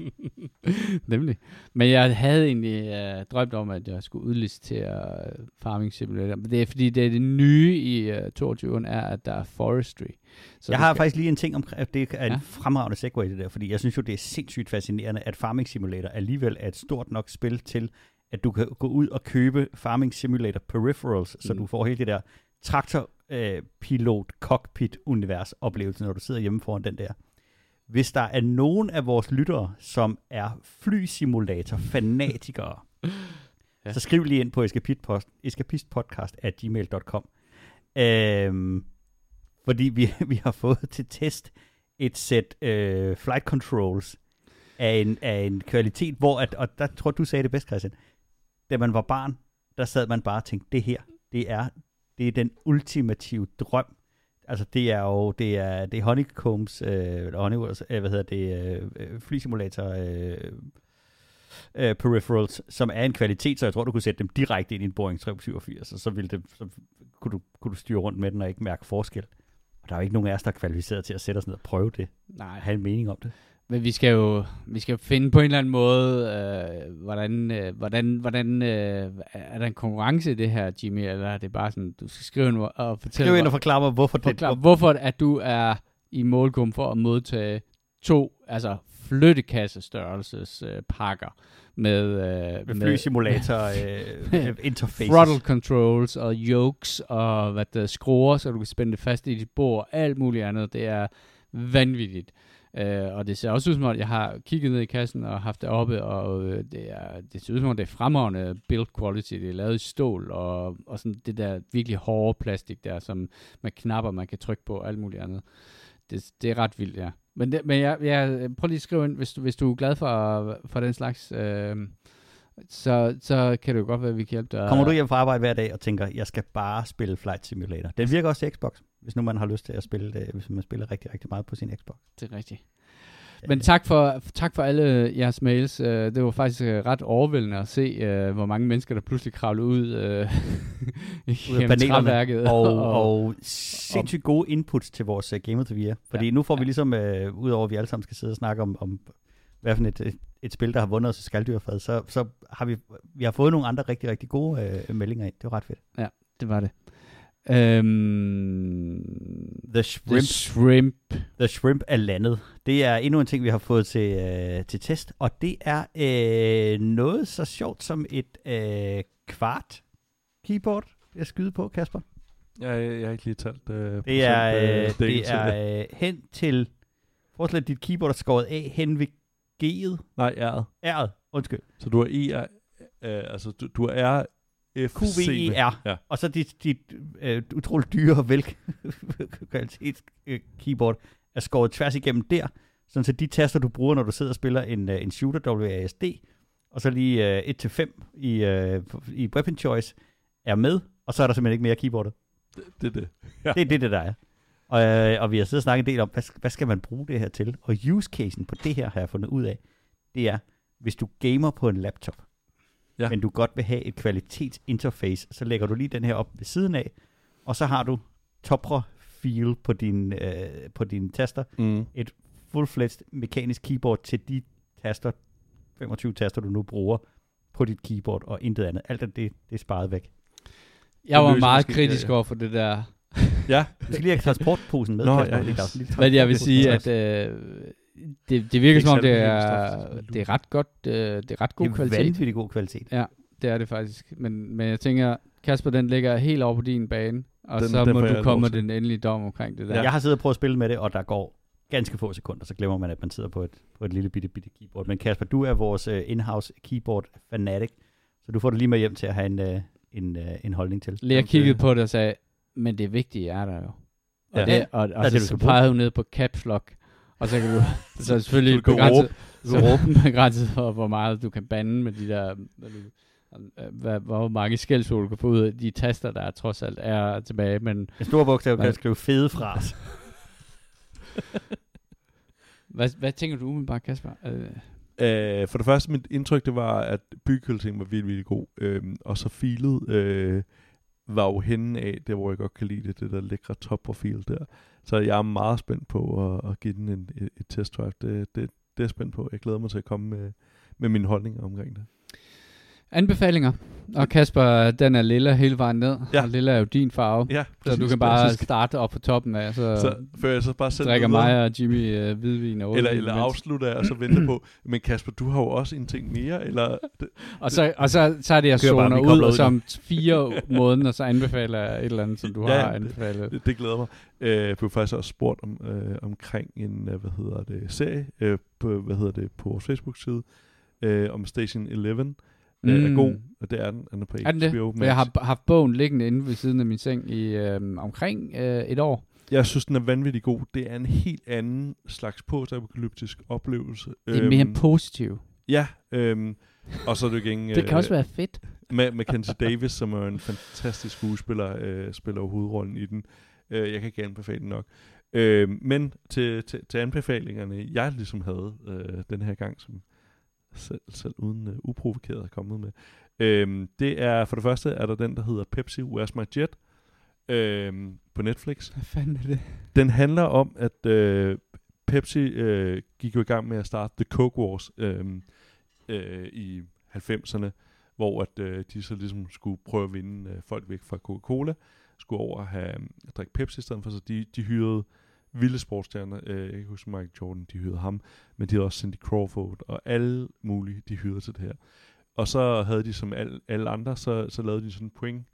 [LAUGHS] Nemlig. Men jeg havde egentlig uh, drømt om, at jeg skulle udlicitere uh, Farming Simulator. Men det er fordi, det, er det nye i uh, 22 er, at der er forestry. Så jeg har skal... faktisk lige en ting om, at det er en Ja. fremragende segway det der, fordi jeg synes jo, det er sindssygt fascinerende, at Farming Simulator alligevel er et stort nok spil til, at du kan gå ud og købe Farming Simulator peripherals, så Mm. du får hele det der traktor øh, cockpit univers oplevelse, når du sidder hjemme foran den der. Hvis der er nogen af vores lyttere, som er flysimulator fanatikere, [LAUGHS] Ja. så skriv lige ind på escapistpost, escapistpodcast at gmail.com. Øhm, fordi vi, [LAUGHS] vi har fået til test et sæt øh, flight controls af en, af en kvalitet, hvor, at, og der tror du sagde det bedst, Christian, da man var barn, der sad man bare og tænkte, det her, det er, det er den ultimative drøm. Altså det er jo, det er, det er Honeycombs, øh, eller Honeywells, øh, hvad hedder det, øh, flysimulator øh, øh, peripherals, som er en kvalitet, så jeg tror, du kunne sætte dem direkte ind i en Boeing 787, og så, ville det, så kunne, du, kunne du styre rundt med den og ikke mærke forskel. Og der er jo ikke nogen af os, der er kvalificeret til at sætte os ned og prøve det, Nej, have en mening om det. Men vi skal jo vi skal jo finde på en eller anden måde, øh, hvordan, øh, hvordan, hvordan øh, er der en konkurrence i det her, Jimmy, eller er det bare sådan, du skal skrive ind og fortælle, Skriv ind og forklare mig, hvorfor det forklare, hvorfor at du er i målgruppen for at modtage to, altså flyttekassestørrelses øh, pakker med, øh, med flysimulator [LAUGHS] øh, interfaces. throttle controls og yokes og hvad der skruer, så du kan spænde det fast i dit bord, alt muligt andet. Det er vanvittigt. Øh, og det ser også ud som om, jeg har kigget ned i kassen og haft det oppe, og øh, det, er, det ser ud som om, det er fremragende build quality. Det er lavet i stål, og, og sådan det der virkelig hårde plastik der, som med knapper, man kan trykke på, og alt muligt andet. Det, det er ret vildt, ja. Men, det, men jeg, jeg, prøv lige at skrive ind, hvis du, hvis du er glad for, for den slags, øh, så, så kan det jo godt være, at vi kan hjælpe dig. Kommer du hjem fra arbejde hver dag og tænker, jeg skal bare spille Flight Simulator. Den virker også til Xbox, hvis nu man har lyst til at spille det, hvis man spiller rigtig, rigtig meget på sin Xbox. Det er rigtigt. Men tak for, tak for alle jeres mails. Øh, Det var faktisk øh, ret overvældende at se, øh, hvor mange mennesker, der pludselig kravlede ud øh, [LAUGHS] gennem træværket. [LAUGHS] Og, og sindssygt gode inputs til vores Game of the Year. Fordi Ja. ja. nu får vi Ja. ligesom, udover at vi alle sammen skal sidde og snakke om, om hvad for et, et, et spil, der har vundet os skaldyrfad, så, så har vi, vi har fået nogle andre rigtig, rigtig gode meldinger ind. Det var ret fedt. det var det. Øhm, The The Shrimp, Shrimp. The Shrimp er landet. Det er endnu en ting, vi har fået til, uh, til test, og det er uh, noget så sjovt som et uh, kvart keyboard, jeg skyde på, Kasper. Jeg, jeg, jeg har ikke lige talt øh, Det er, øh, procent, det er øh, hen til... Forestil dit keyboard er skåret af hen ved G'et. Nej, R'et. R'et, undskyld. Så du er I, øh, altså du, du er QVER. Ja. Og så dit, dit øh, utroligt dyre vel [LAUGHS] kvalitets øh, keyboard er skåret tværs igennem der, sådan så de taster, du bruger, når du sidder og spiller en, øh, en shooter WASD, og så lige øh, 1-5 i, øh, i weapon choice, er med, og så er der simpelthen ikke mere keyboardet. Det, det er det. Det er det, det der er. Og, øh, og vi har siddet og snakket en del om, hvad, hvad skal man bruge det her til? Og use casen på det her, har jeg fundet ud af, det er, hvis du gamer på en laptop, Ja. men du godt vil have et kvalitetsinterface, så lægger du lige den her op ved siden af, og så har du topre feel på din, øh, på dine taster, Mm. full-fledged mekanisk keyboard til de taster, 25 taster, du nu bruger på dit keyboard, og intet andet. Alt af det, det er sparet væk. Jeg var meget måske- kritisk over for det der. Ja, Du skal lige have transportposen med. Nå, Kasper, ja, yes. Men jeg vil sige, at øh, det, det virker som om, det er, det er ret godt, øh, det er ret god det er kvalitet. vanvittig god kvalitet. Det er det faktisk. Men, men jeg tænker, Kasper, den ligger helt over på din bane, og Den- så den må du komme med den endelige dom omkring det der. Ja. Jeg har siddet og prøvet at spille med det, og der går ganske få sekunder, så glemmer man, at man sidder på et, på et lille bitte, bitte keyboard. Men Kasper, du er vores uh, in-house keyboard fanatic, så du får det lige med hjem til at have en, uh, en, uh, en holdning til. Lea kiggede på det og sagde, men det vigtige er der jo. Og, Ja. det, og, og, og det, så, du så pegede hun ned på caps lock, og så kan du, så er selvfølgelig du kan begrænset, Du kan så [LAUGHS] begrænset for, hvor meget du kan bande med de der, hvad, øh, hvor mange skældsord du kan få ud af de taster, der trods alt er tilbage, men En stor bogstav kan jeg skrive fede fras. [LAUGHS] hvad, hvad tænker du umiddelbart, Kasper? Øh, Øh, for det første, mit indtryk, det var, at bygkvaliteten var virkelig, virkelig god. Øhm, og så filet øh, var jo henne af, det hvor jeg godt kan lide det, det der lækre topprofil der. Så jeg er meget spændt på at, at give den en, et, et test drive. Det, det, det er jeg spændt på. Jeg glæder mig til at komme med, med mine holdninger omkring det. Anbefalinger. Og Kasper, den er lilla hele vejen ned. Ja. Og lilla er jo din farve. Ja, så du kan bare starte op på toppen af, så, så før jeg så bare selv drikker mig og Jimmy øh, hvidvin og eller, eller afslutter jeg, og så venter på, [CLEARS THROAT] men Kasper, du har jo også en ting mere, eller... Og så, og så, så er det, jeg zoner ud, og så om fire [LAUGHS] måneder, så anbefaler jeg et eller andet, som du Ja, har det- anbefalet. Det, det glæder mig. Øh, jeg blev faktisk også spurgt om, øh, omkring en, øh, hvad hedder det, serie, øh, på, hvad hedder det, på vores Facebook-side, øh, om Station 11. Mm. Øh, er god, og det er den. Den er på Er den det? For jeg har haft bogen liggende inde ved siden af min seng i øh, omkring øh, et år. Jeg synes, den er vanvittig god. Det er en helt anden slags postapokalyptisk oplevelse. Det er mere positiv. Ja, øhm, og så er det igen... [LAUGHS] Det kan også være fedt. Ma- Mackenzie Davis, som er en fantastisk skuespiller, øh, spiller hovedrollen i den. Øh, jeg kan ikke anbefale den nok. Øh, men til, til, til anbefalingerne, jeg ligesom havde øh, den her gang, som selv, selv uden uh, uprovokeret er kommet med. Øh, det er, for det første er der den, der hedder Pepsi, Where's My Jet? Øh, på Netflix. Hvad fanden er det? Den handler om, at øh, Pepsi øh, gik jo i gang med at starte The Coke Wars øh, øh, i 90'erne, hvor at øh, de så ligesom skulle prøve at vinde øh, folk væk fra Coca-Cola, skulle over at have øh, drikke Pepsi i stedet for, så de, de hyrede vilde sportsstjerner. Øh, jeg kan ikke huske Michael Jordan, de hyrede ham, men de havde også Cindy Crawford og alle mulige, de hyrede til det her. Og så havde de som alle, alle andre, så, så lavede de sådan en point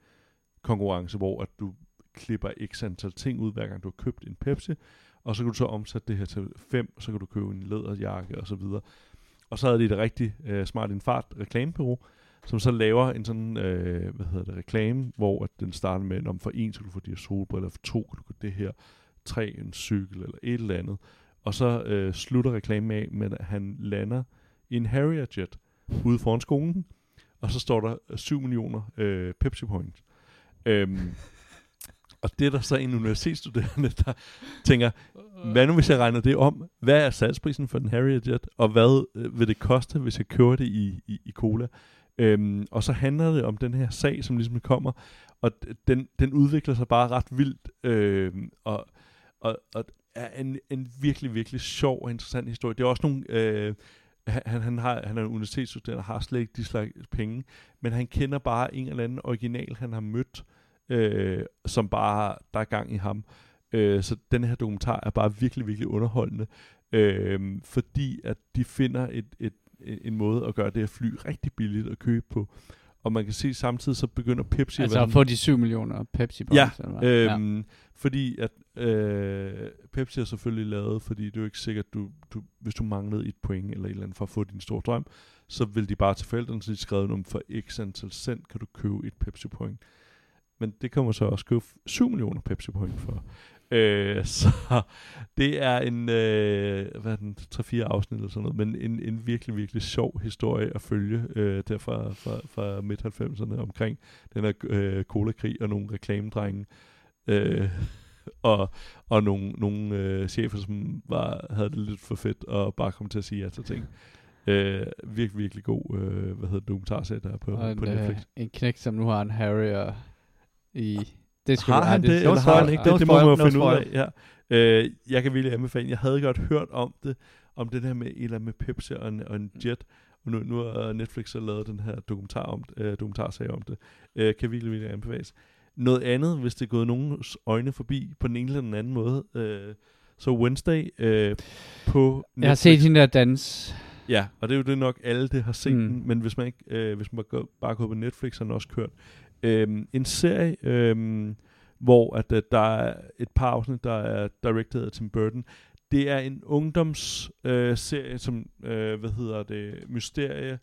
konkurrence, hvor at du klipper x antal ting ud, hver gang du har købt en Pepsi, og så kan du så omsætte det her til fem, og så kan du købe en læderjakke og så videre. Og så havde de et rigtig øh, smart en fart reklamebureau, som så laver en sådan, øh, hvad hedder det, reklame, hvor at den starter med, om for en, så kan du få de her solbriller, for to kan du få det her, tre en cykel eller et eller andet. Og så øh, slutter reklamen af med, at han lander i en Harrier jet ude foran skolen, og så står der øh, 7 millioner øh, Pepsi points. Øhm, [LAUGHS] og det er der så en universitetsstuderende, der tænker, hvad nu hvis jeg regner det om? Hvad er salgsprisen for den Harrier Jet, og hvad øh, vil det koste, hvis jeg kører det i, i, i cola? Øhm, og så handler det om den her sag, som ligesom kommer, og den, den udvikler sig bare ret vildt, øhm, og, og, og er en, en virkelig, virkelig sjov og interessant historie. Det er også nogle... Øh, han, han, har, han er en universitetsstuderende og har slet ikke de slags penge, men han kender bare en eller anden original, han har mødt, øh, som bare, der er gang i ham. Øh, så den her dokumentar er bare virkelig, virkelig underholdende, øh, fordi at de finder et, et, en måde at gøre det her fly rigtig billigt at købe på. Og man kan se samtidig, så begynder Pepsi Altså at være få de 7 millioner Pepsi Ja? Øhm, ja. Fordi at øh, Pepsi er selvfølgelig lavet, fordi det er jo ikke sikkert, du, du, hvis du manglede et point eller et eller andet for at få din store drøm, så vil de bare til forældrene, så de skrevet om for x antal cent kan du købe et Pepsi point. Men det kommer så også købe 7 millioner Pepsi point for. Øh, [LAUGHS] så det er en, øh, hvad er den, 3-4 afsnit eller sådan noget, men en, en virkelig, virkelig sjov historie at følge øh, der fra, fra, fra midt-90'erne omkring den her øh, cola-krig og nogle reklamedrenge. Øh, [LAUGHS] og, og nogle, nogle øh, chefer, som var, havde det lidt for fedt og bare kom til at sige ja til ting. Øh, virkelig, virkelig god øh, hvad hedder det, dokumentarserie, der er på, Og på en, Netflix. øh, en knæk, som nu har en Harrier i... Det skulle Har han det, eller don't har han ikke det? Det må man jo finde ud af. Ja. Øh, jeg kan virkelig anbefale. Jeg havde godt hørt om det, om det der med, eller med Pepsi og en, og en jet. Og nu, nu har Netflix så lavet den her dokumentar om, øh, dokumentarserie om det. Øh, kan virkelig, virkelig anbefales. Noget andet, hvis det er gået nogens øjne forbi på den ene eller den anden måde. Øh, så Wednesday øh, på Netflix. Jeg har set hende der dans. Ja, og det er jo det nok alle, det har set Mm. den, men hvis man ikke, øh, hvis man bare går, bare går på Netflix, har den også kørt. Øhm, en serie, øhm, hvor at, øh, der er et par afsnit, der er directed af Tim Burton. Det er en ungdomsserie, øh, serie, som, øh, hvad hedder det, mysterie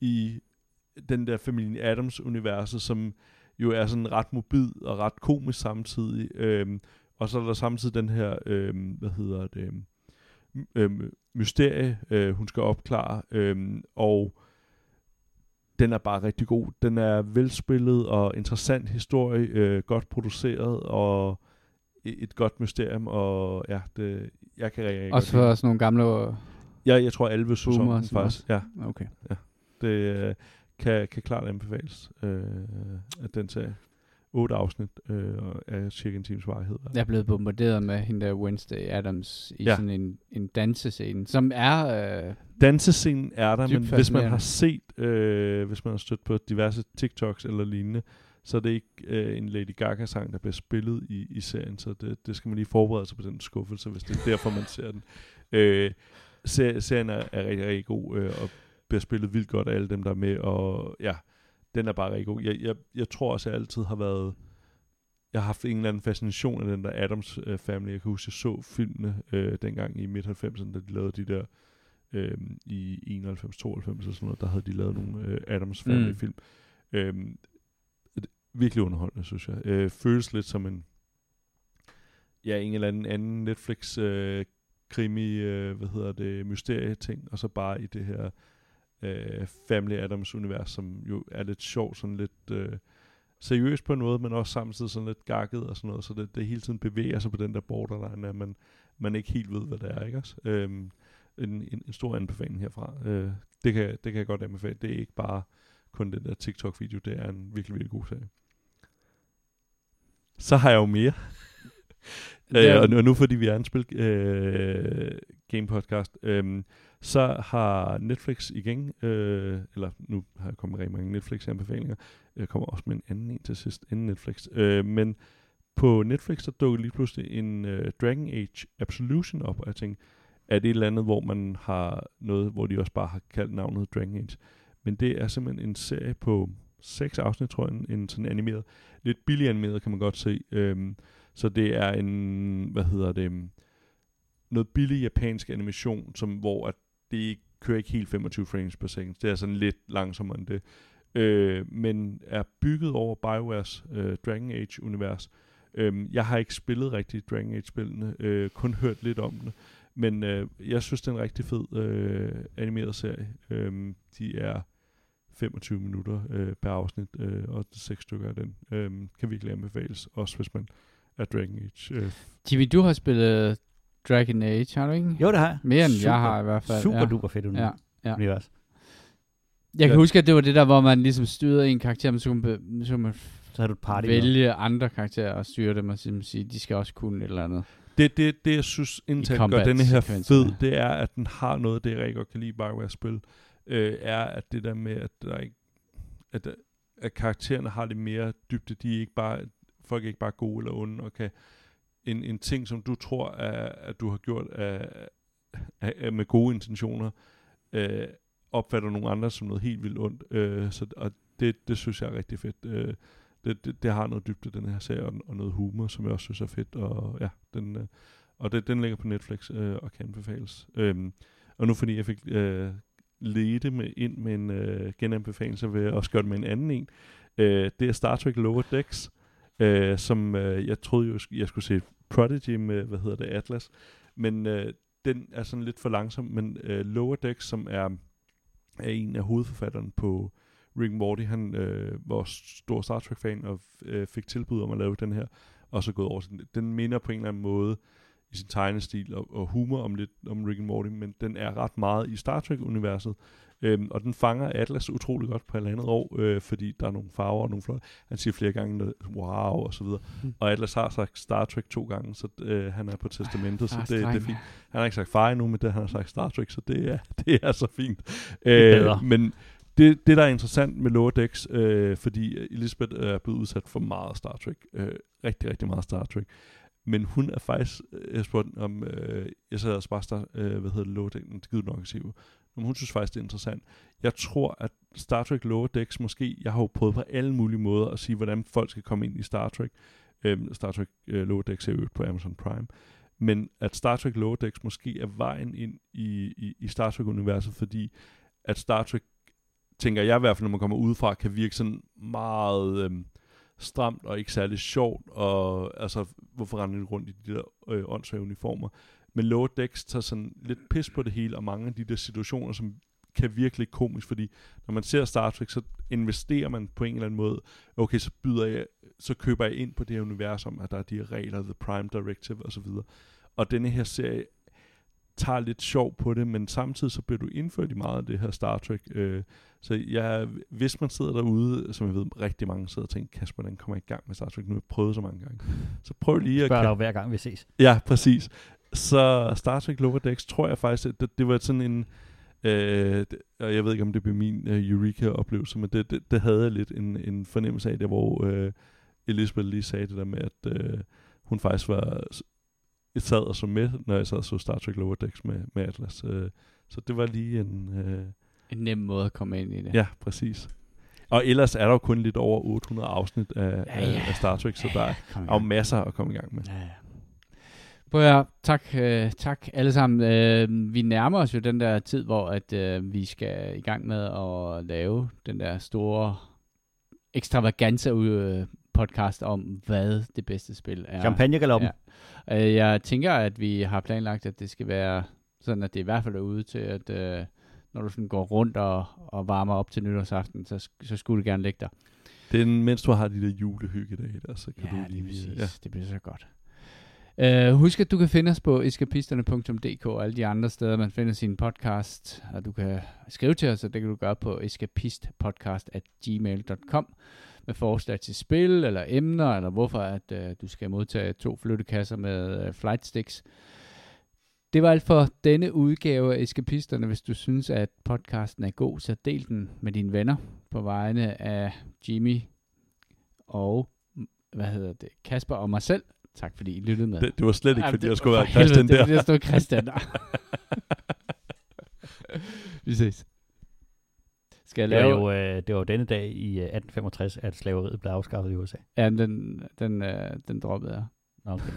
i den der familien Adams-universet, som jo er sådan ret mobil og ret komisk samtidig. Øhm, og så er der samtidig den her, øhm, hvad hedder det, øhm, mysterie, øh, hun skal opklare, øhm, og den er bare rigtig god. Den er velspillet og interessant historie, øh, godt produceret og et godt mysterium, og ja, det, jeg kan rigtig Også for sådan nogle gamle... Ja, jeg tror 11 sæsonen faktisk. Ja, Okay. det øh, kan, kan klart anbefales, øh, at den serie. Otte afsnit øh, af cirka en times varighed. Jeg er blevet bombarderet med hende der Wednesday Adams i Ja. sådan en, en dansescene, som er... Øh, Dansescenen er der, men hvis man har set, øh, hvis man har stødt på diverse TikToks eller lignende, så er det ikke øh, en Lady Gaga-sang, der bliver spillet i, i serien, så det, det skal man lige forberede sig på den skuffelse, hvis det er derfor, man ser den. Øh, ser, serien er, er rigtig, rigtig god, øh, og bliver spillet vildt godt af alle dem, der er med, og ja, den er bare rigtig god. Jeg, jeg, jeg tror også, jeg altid har været... Jeg har haft en eller anden fascination af den der Adams øh, Family. Jeg kan huske, jeg så filmene øh, dengang i midt-90'erne, da de lavede de der øh, i 91-92 og sådan noget, der havde de lavet nogle øh, Adams Mm. film. Øh, virkelig underholdende, synes jeg. Øh, føles lidt som en ja, en eller anden anden Netflix øh, krimi, øh, hvad hedder det, mysterie-ting, og så bare i det her øh, Family Adams-univers, som jo er lidt sjovt, sådan lidt øh, seriøst på en måde, men også samtidig sådan lidt gakket og sådan noget, så det, det hele tiden bevæger sig på den der borderline, at man, man ikke helt ved, hvad det er, ikke også? Øhm, en, en, en stor anbefaling herfra. Øh, det, kan, det kan jeg godt anbefale. Det er ikke bare kun den der TikTok-video, det er en virkelig, virkelig god serie. Så har jeg jo mere. [LAUGHS] Er- øh, og, nu- og nu fordi vi er en spil øh, game podcast, øh, så har Netflix igen, øh, eller nu har jeg kommet rigtig mange Netflix anbefalinger, jeg kommer også med en anden en til sidst inden Netflix, øh, men på Netflix der dukker lige pludselig en øh, Dragon Age Absolution op, og jeg tænkte, er det et eller andet, hvor man har noget, hvor de også bare har kaldt navnet Dragon Age. Men det er simpelthen en serie på seks afsnit, tror jeg, en, en sådan animeret, lidt billig animeret, kan man godt se. Øhm, så det er en, hvad hedder det, noget billig japansk animation, som, hvor at det kører ikke helt 25 frames per second. Det er sådan lidt langsommere end det. Øh, men er bygget over BioWares øh, Dragon Age-univers. Øh, jeg har ikke spillet rigtig Dragon Age-spillene, øh, kun hørt lidt om det. Men øh, jeg synes, det er en rigtig fed øh, animeret serie. Øh, de er 25 minutter øh, per afsnit, øh, og seks stykker af den. øh, kan virkelig anbefales, også hvis man er Dragon Age. Øh, Jimmy, du har spillet Dragon Age, har du ikke? Jo, det har jeg. Mere end Super- jeg har i hvert fald. Super ja. duper fedt Ja, ja. univers. Jeg kan Ja. huske, at det var det der, hvor man ligesom styrede en karakter, men så kunne man, så kunne man Så har du et party med. vælge andre karakterer og styre dem og simpelthen sige, de skal også kunne et eller andet. Det, det, det jeg synes, indtil gør denne her fed, det er, at den har noget, af det jeg rigtig godt kan lide i BioWare-spil, øh, er, at det der med, at, der ikke, at, at karaktererne har lidt mere dybde. De er ikke bare, folk er ikke bare gode eller onde, og kan en, en ting, som du tror, at, at du har gjort af, af, af, med gode intentioner, øh, opfatter nogle andre som noget helt vildt ondt. Øh, så, og det, det synes jeg er rigtig fedt. Øh, det, det, det har noget dybde, den her serie, og, og noget humor, som jeg også synes er fedt. Og ja, den, øh, og det, den ligger på Netflix øh, og kan anbefales. Øh, og nu fordi jeg fik øh, ledte med ind med en øh, genanbefaling, så vil jeg også gøre det med en anden en. Øh, det er Star Trek Lower Decks, øh, som øh, jeg troede jo, jeg skulle se Prodigy med, hvad hedder det, Atlas. Men øh, den er sådan lidt for langsom, men øh, Lower Decks, som er, er en af hovedforfatterne på Rick Morty, han øh, var stor Star Trek-fan og øh, fik tilbud om at lave den her, og så gået over til den. Den minder på en eller anden måde i sin tegnestil og, og humor om lidt om Rick and Morty, men den er ret meget i Star Trek-universet, øhm, og den fanger Atlas utrolig godt på et eller andet år, øh, fordi der er nogle farver og nogle flotte. Han siger flere gange, noget, wow, og så videre. Mm. Og Atlas har sagt Star Trek to gange, så øh, han er på testamentet, så Ah, det, det er fint. Han har ikke sagt far endnu, men det, han har sagt Star Trek, så det er, [LAUGHS] det er så fint. Øh, men det, det, der er interessant med Lower Decks, øh, fordi Elisabeth er blevet udsat for meget Star Trek. Øh, rigtig, rigtig meget Star Trek. Men hun er faktisk, øh, jeg spurgte om, øh, jeg sad og Star, øh, hvad hedder det, Decks, det gider nok sige, men hun synes faktisk, det er interessant. Jeg tror, at Star Trek Lower Decks måske, jeg har jo prøvet på alle mulige måder at sige, hvordan folk skal komme ind i Star Trek. Øhm, Star Trek øh, Lower Decks er jo på Amazon Prime. Men at Star Trek Lower Decks måske er vejen ind i, i, i Star Trek-universet, fordi at Star Trek, tænker jeg i hvert fald, når man kommer udefra, kan virke sådan meget øhm, stramt og ikke særlig sjovt, og altså, hvorfor render de rundt i de der øh, åndssvage uniformer? Men Lower Decks tager sådan lidt pis på det hele, og mange af de der situationer, som kan virke lidt komisk, fordi når man ser Star Trek, så investerer man på en eller anden måde, okay, så byder jeg, så køber jeg ind på det her univers om, at der er de her regler, The Prime Directive osv. Og denne her serie, tager lidt sjov på det, men samtidig så bliver du indført i meget af det her Star Trek. Øh, så jeg, hvis man sidder derude, som jeg ved rigtig mange sidder og tænker, Kasper, den kommer i gang med Star Trek, nu har jeg prøvet så mange gange. Så prøv lige at... Spørger dig jo hver gang vi ses. Ja, præcis. Så Star Trek Lower Decks, tror jeg faktisk, at det, det var sådan en... Øh, det- og jeg ved ikke, om det blev min øh, Eureka-oplevelse, men det, det, det havde jeg lidt en, en fornemmelse af det, hvor øh, Elisabeth lige sagde det der med, at øh, hun faktisk var et sad og så med, når jeg sad og så Star Trek Lower Decks med, med Atlas. Øh, så det var lige en... Øh, En nem måde at komme ind i det. ja, præcis. Og ellers er der jo kun lidt over 800 afsnit af, Ja, ja, ja. af, Star Trek, så der er, Kom i er jo masser at komme i gang med. Ja, ja. Prøv at høre. tak, øh, tak alle sammen. Øh, vi nærmer os jo den der tid, hvor at øh, vi skal i gang med at lave den der store ekstravaganza øh, podcast om, hvad det bedste spil er. Champagnegaloppen. Ja. Øh, jeg tænker, at vi har planlagt, at det skal være sådan, at det i hvert fald er ude til, at øh, når du sådan går rundt og, og varmer op til nytårsaften, så, så skulle det gerne ligge der. Det er, mens du har de der julehyggedage der, så kan Ja, du lige lige... præcis. Ja. Det bliver så godt. Uh, husk, at du kan finde os på eskapisterne.dk og alle de andre steder, man finder sin podcast. Og du kan skrive til os, og det kan du gøre på escapistpodcast.gmail.com med forslag til spil, eller emner, eller hvorfor at uh, du skal modtage to flyttekasser med uh, flight sticks. Det var alt for denne udgave af Eskapisterne. Hvis du synes, at podcasten er god, så del den med dine venner på vegne af Jimmy og hvad hedder det, Kasper og mig selv. Tak fordi I lyttede med. Det, det var slet ikke, fordi det- jeg skulle være Christian helvede, der. Det, det stod Christian der. [LAUGHS] Vi ses. Skal jeg Det var, lave... jo, øh, det var jo denne dag i øh, 1865, at slaveriet blev afskaffet i USA. Ja, den, den, øh, den droppede jeg. Okay.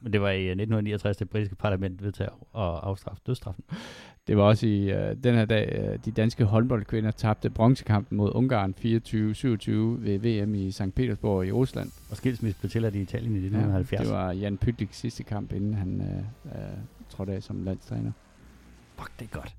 Men det var i øh, 1969, det britiske parlament vedtager at afstraffe dødsstraffen. Det var også i øh, den her dag, øh, de danske håndboldkvinder tabte bronzekampen mod Ungarn 24-27 ved VM i St. Petersborg i Rusland. Og skilsmisse blev tilladt i Italien i Ja, 1970. det var Jan Pytliks sidste kamp, inden han øh, øh, trådte af som landstræner. Fuck, det er godt.